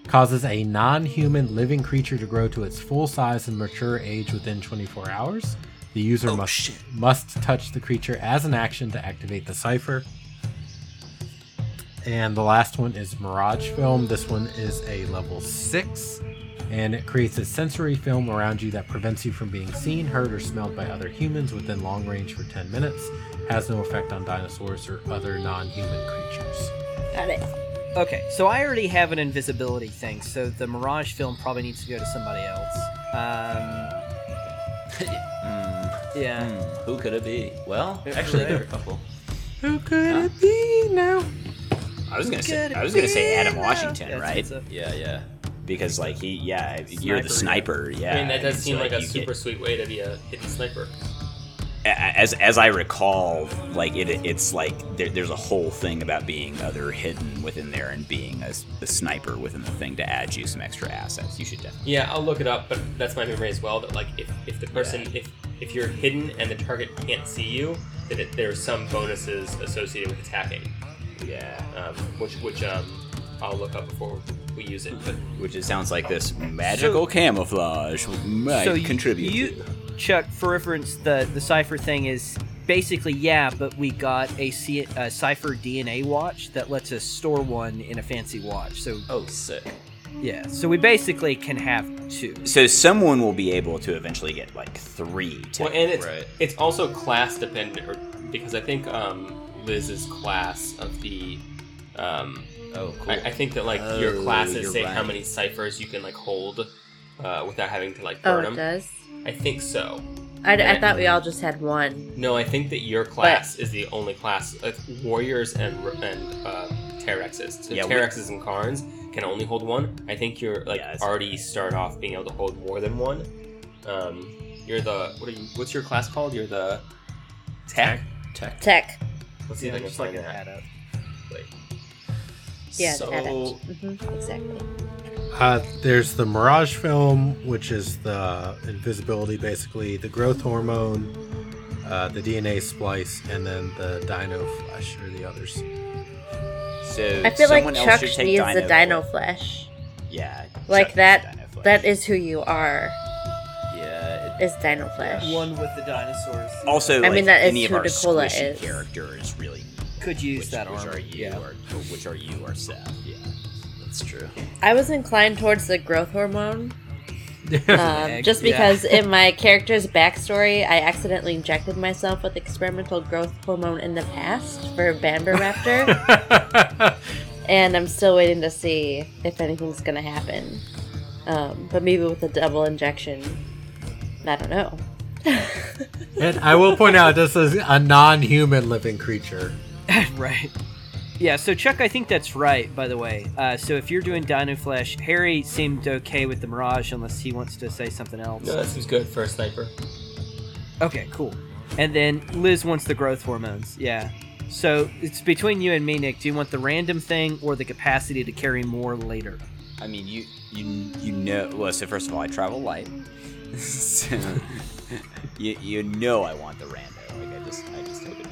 Causes a non-human living creature to grow to its full size and mature age within 24 hours. The user oh, must must touch the creature as an action to activate the cipher. And the last one is Mirage Film. This one is a level 6, and it creates a sensory film around you that prevents you from being seen, heard, or smelled by other humans within long range for 10 minutes. Has no effect on dinosaurs or other non human creatures. Got it. Okay, so I already have an invisibility thing, so the Mirage film probably needs to go to somebody else. Um, yeah. Hmm, who could it be? Well, actually, there are a couple. Who could it be now? I was gonna say I was gonna say Adam now? Washington, Yeah, right? a- Yeah, yeah. Because like he, yeah, you're the Sniper, sniper. Yeah. I mean, that does so, seem like a super get- sweet way to be a hidden sniper. A- as as I recall, like it, it's like there, there's a whole thing about being other hidden within there and being a sniper within the thing to add you some extra assets. You should definitely. Yeah, I'll look it up, but that's my memory as well. That like if, if the person if if you're hidden and the target can't see you, that it, there are some bonuses associated with attacking. Yeah. Um, which which um, I'll look up before we use it. But Which it sounds like this magical camouflage might so you- contribute. You, to. Chuck, for reference, the the cipher thing is basically yeah, but we got a, C- a cipher DNA watch that lets us store one in a fancy watch. So Oh, sick. yeah, so we basically can have two. So someone will be able to eventually get like three. well, and it's Right. it's also class dependent, or because I think um, Liz's class of the um, Oh, cool. I, I think that like your Oh, classes you're say how many ciphers you can like hold uh, without having to like Oh, burn it them. does. I think so. I, I thought we all just had one. No, I think that your class is the only class. Uh, warriors and and uh, Terexes. So Yeah, we- Terexes and Karns can only hold one. I think you're like Yeah, it's- already start off being able to hold more than one. Um, you're the what are you? What's your class called? You're the tech. Tech. Tech. Let's see if I can just like find an that. add up. Wait. Yeah, So, the hmm exactly. Uh, there's the Mirage film, which is the invisibility, basically, the growth hormone, uh, the DNA splice, and then the Dino Flesh, or the others. So I feel like Chuck should take needs the Dino Flesh. flesh. Yeah. Like Chuck that. needs Dino Flesh. That is who you are. yeah, it, Is Dino Flesh. One with the dinosaurs. Also, I like, mean, that is any of who our Nicola squishy is. characters really Could use which, that which armor. are you yeah. or, or which are you or Seth. Yeah. that's true. I was inclined towards the growth hormone. Um, Egg, just yeah. because in my character's backstory, I accidentally injected myself with experimental growth hormone in the past for Bambiraptor, and I'm still waiting to see if anything's gonna happen. Um, but maybe with a double injection, I don't know. and I will point out this is a non-human living creature. right. Yeah, so Chuck, I think that's right, by the way. Uh, so if you're doing Dino Flesh, Harry seemed okay with the Mirage unless he wants to say something else. No, that seems good for a sniper. Okay, cool. And then Liz wants the growth hormones. Yeah. So it's between you and me, Nick. Do you want the random thing or the capacity to carry more later? I mean, you you you know. Well, so first of all, I travel light. so, you you know I want the random. Like I just I just hope it.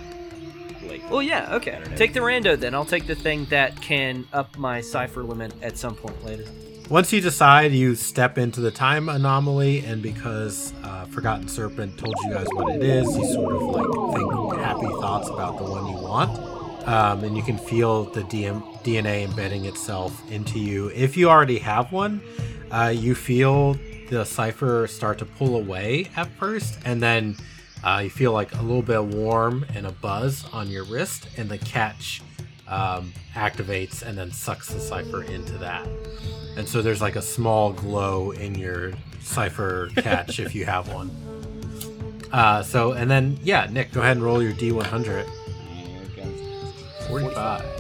Like Well, yeah, okay. don't. Take the rando then. I'll take the thing that can up my cipher limit at some point later. Once you decide, you step into the time anomaly, and because uh, Forgotten Serpent told you guys what it is, you sort of like think happy thoughts about the one you want, um, and you can feel the DM- DNA embedding itself into you. If you already have one, uh, you feel the cipher start to pull away at first, and then uh, you feel like a little bit warm and a buzz on your wrist, and the catch um, activates and then sucks the cipher into that. And so there's like a small glow in your cipher catch if you have one. Uh, so, and then, yeah, Nick, go ahead and roll your D100. 45.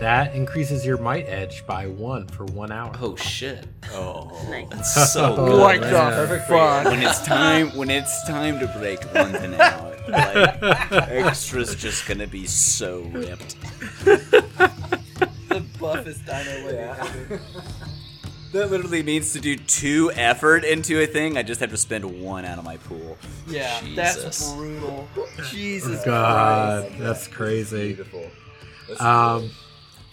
That increases your might edge by one for one hour. Oh shit. Oh. Nice. That's so good. What man. the Perfect fuck? when it's time when it's time to break London out, like extra's just gonna be so ripped. the buffest dino yeah. That literally means to do two effort into a thing. I just have to spend one out of my pool. Yeah, Jesus. that's brutal. Jesus God, that's crazy. Beautiful. Um,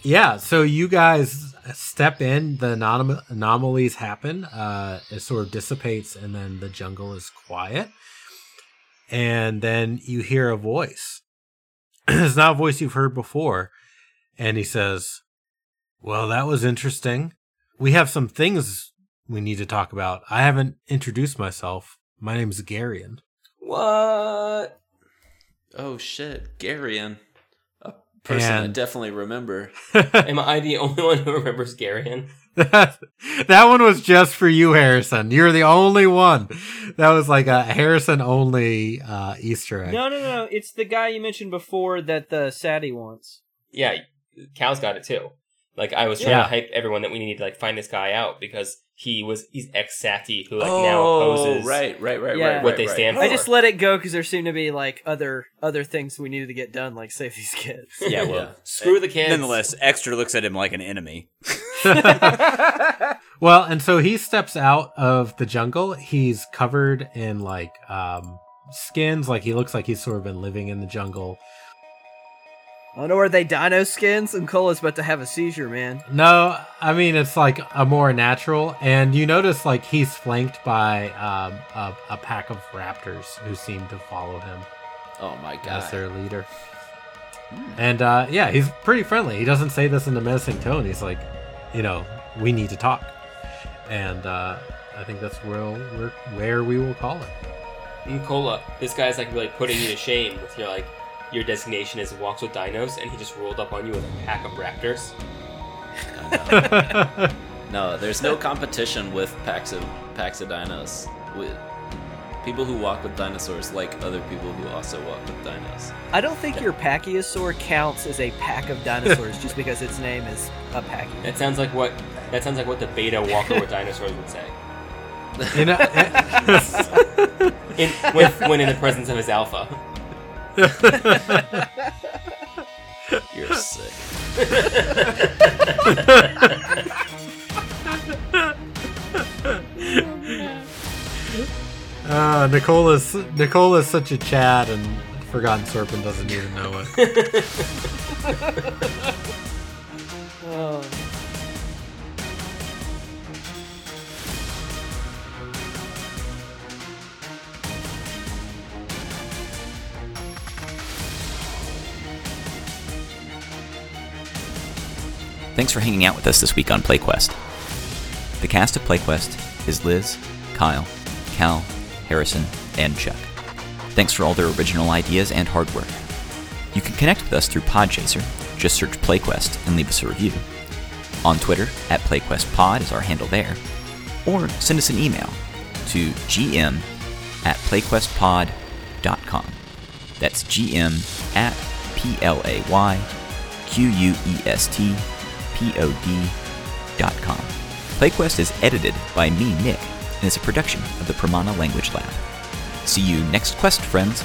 yeah, so you guys step in, the anom- anomalies happen, uh, it sort of dissipates, and then the jungle is quiet. And then you hear a voice. it's not a voice you've heard before. And he says, Well, that was interesting. We have some things we need to talk about. I haven't introduced myself. My name's Garion. What? Oh shit, Garion. A person I And- definitely remember. Am I the only one who remembers Garion? that that one was just for you, Harrison. You're the only one. That was like a Harrison only uh, Easter egg. No, no, no. It's the guy you mentioned before that the Sadie wants. Yeah, Cal's got it too. Like I was trying Yeah. to hype everyone that we need to like find this guy out because he was he's ex Sadie who like now oh, opposes right, right, right, Yeah. right. what right, they right. stand I for. just let it go because there seemed to be like other other things we needed to get done, like save these kids. Yeah, well, Yeah. Screw the kids. nonetheless, Extra looks at him like an enemy. Well, and so he steps out of the jungle. He's covered in like um skins. Like he looks like he's sort of been living in the jungle. I know are they dino skins? Nicola's about to have a seizure, man. No, I mean it's like a more natural, and you notice like he's flanked by um, a, a pack of raptors who seem to follow him Oh my god! as their leader. And uh, yeah, he's pretty friendly. He doesn't say this in a menacing tone. He's like, you know, we need to talk, and uh, I think that's where we're, where we will call it. Nicola, this guy's like really putting you to shame with your like your designation is walks with dinos, and he just rolled up on you with a pack of raptors. No, there's no competition with packs of packs of dinos. With people who walk with dinosaurs like other people who also walk with dinos. I don't think your Pachyosaur counts as a pack of dinosaurs just because its name is a Pachyo. That sounds like what that sounds like what the beta walker with dinosaurs would say. You know, In, when, when in the presence of his alpha. You're sick. uh, Nicola's Nicola's such a Chad, and Forgotten Serpent doesn't even know it. Oh. Thanks for hanging out with us this week on PlayQuest. The cast of PlayQuest is Liz, Kyle, Cal, Harrison, and Chuck. Thanks for all their original ideas and hard work. You can connect with us through Podchaser. Just search PlayQuest and leave us a review. On Twitter, at PlayQuestPod is our handle there. Or send us an email to gm at playquestpod.com. That's gm at p l a y q u e s t p o d dot com. PlayQuest is edited by me, Nick, and is a production of the Pramana Language Lab. See you next quest, friends.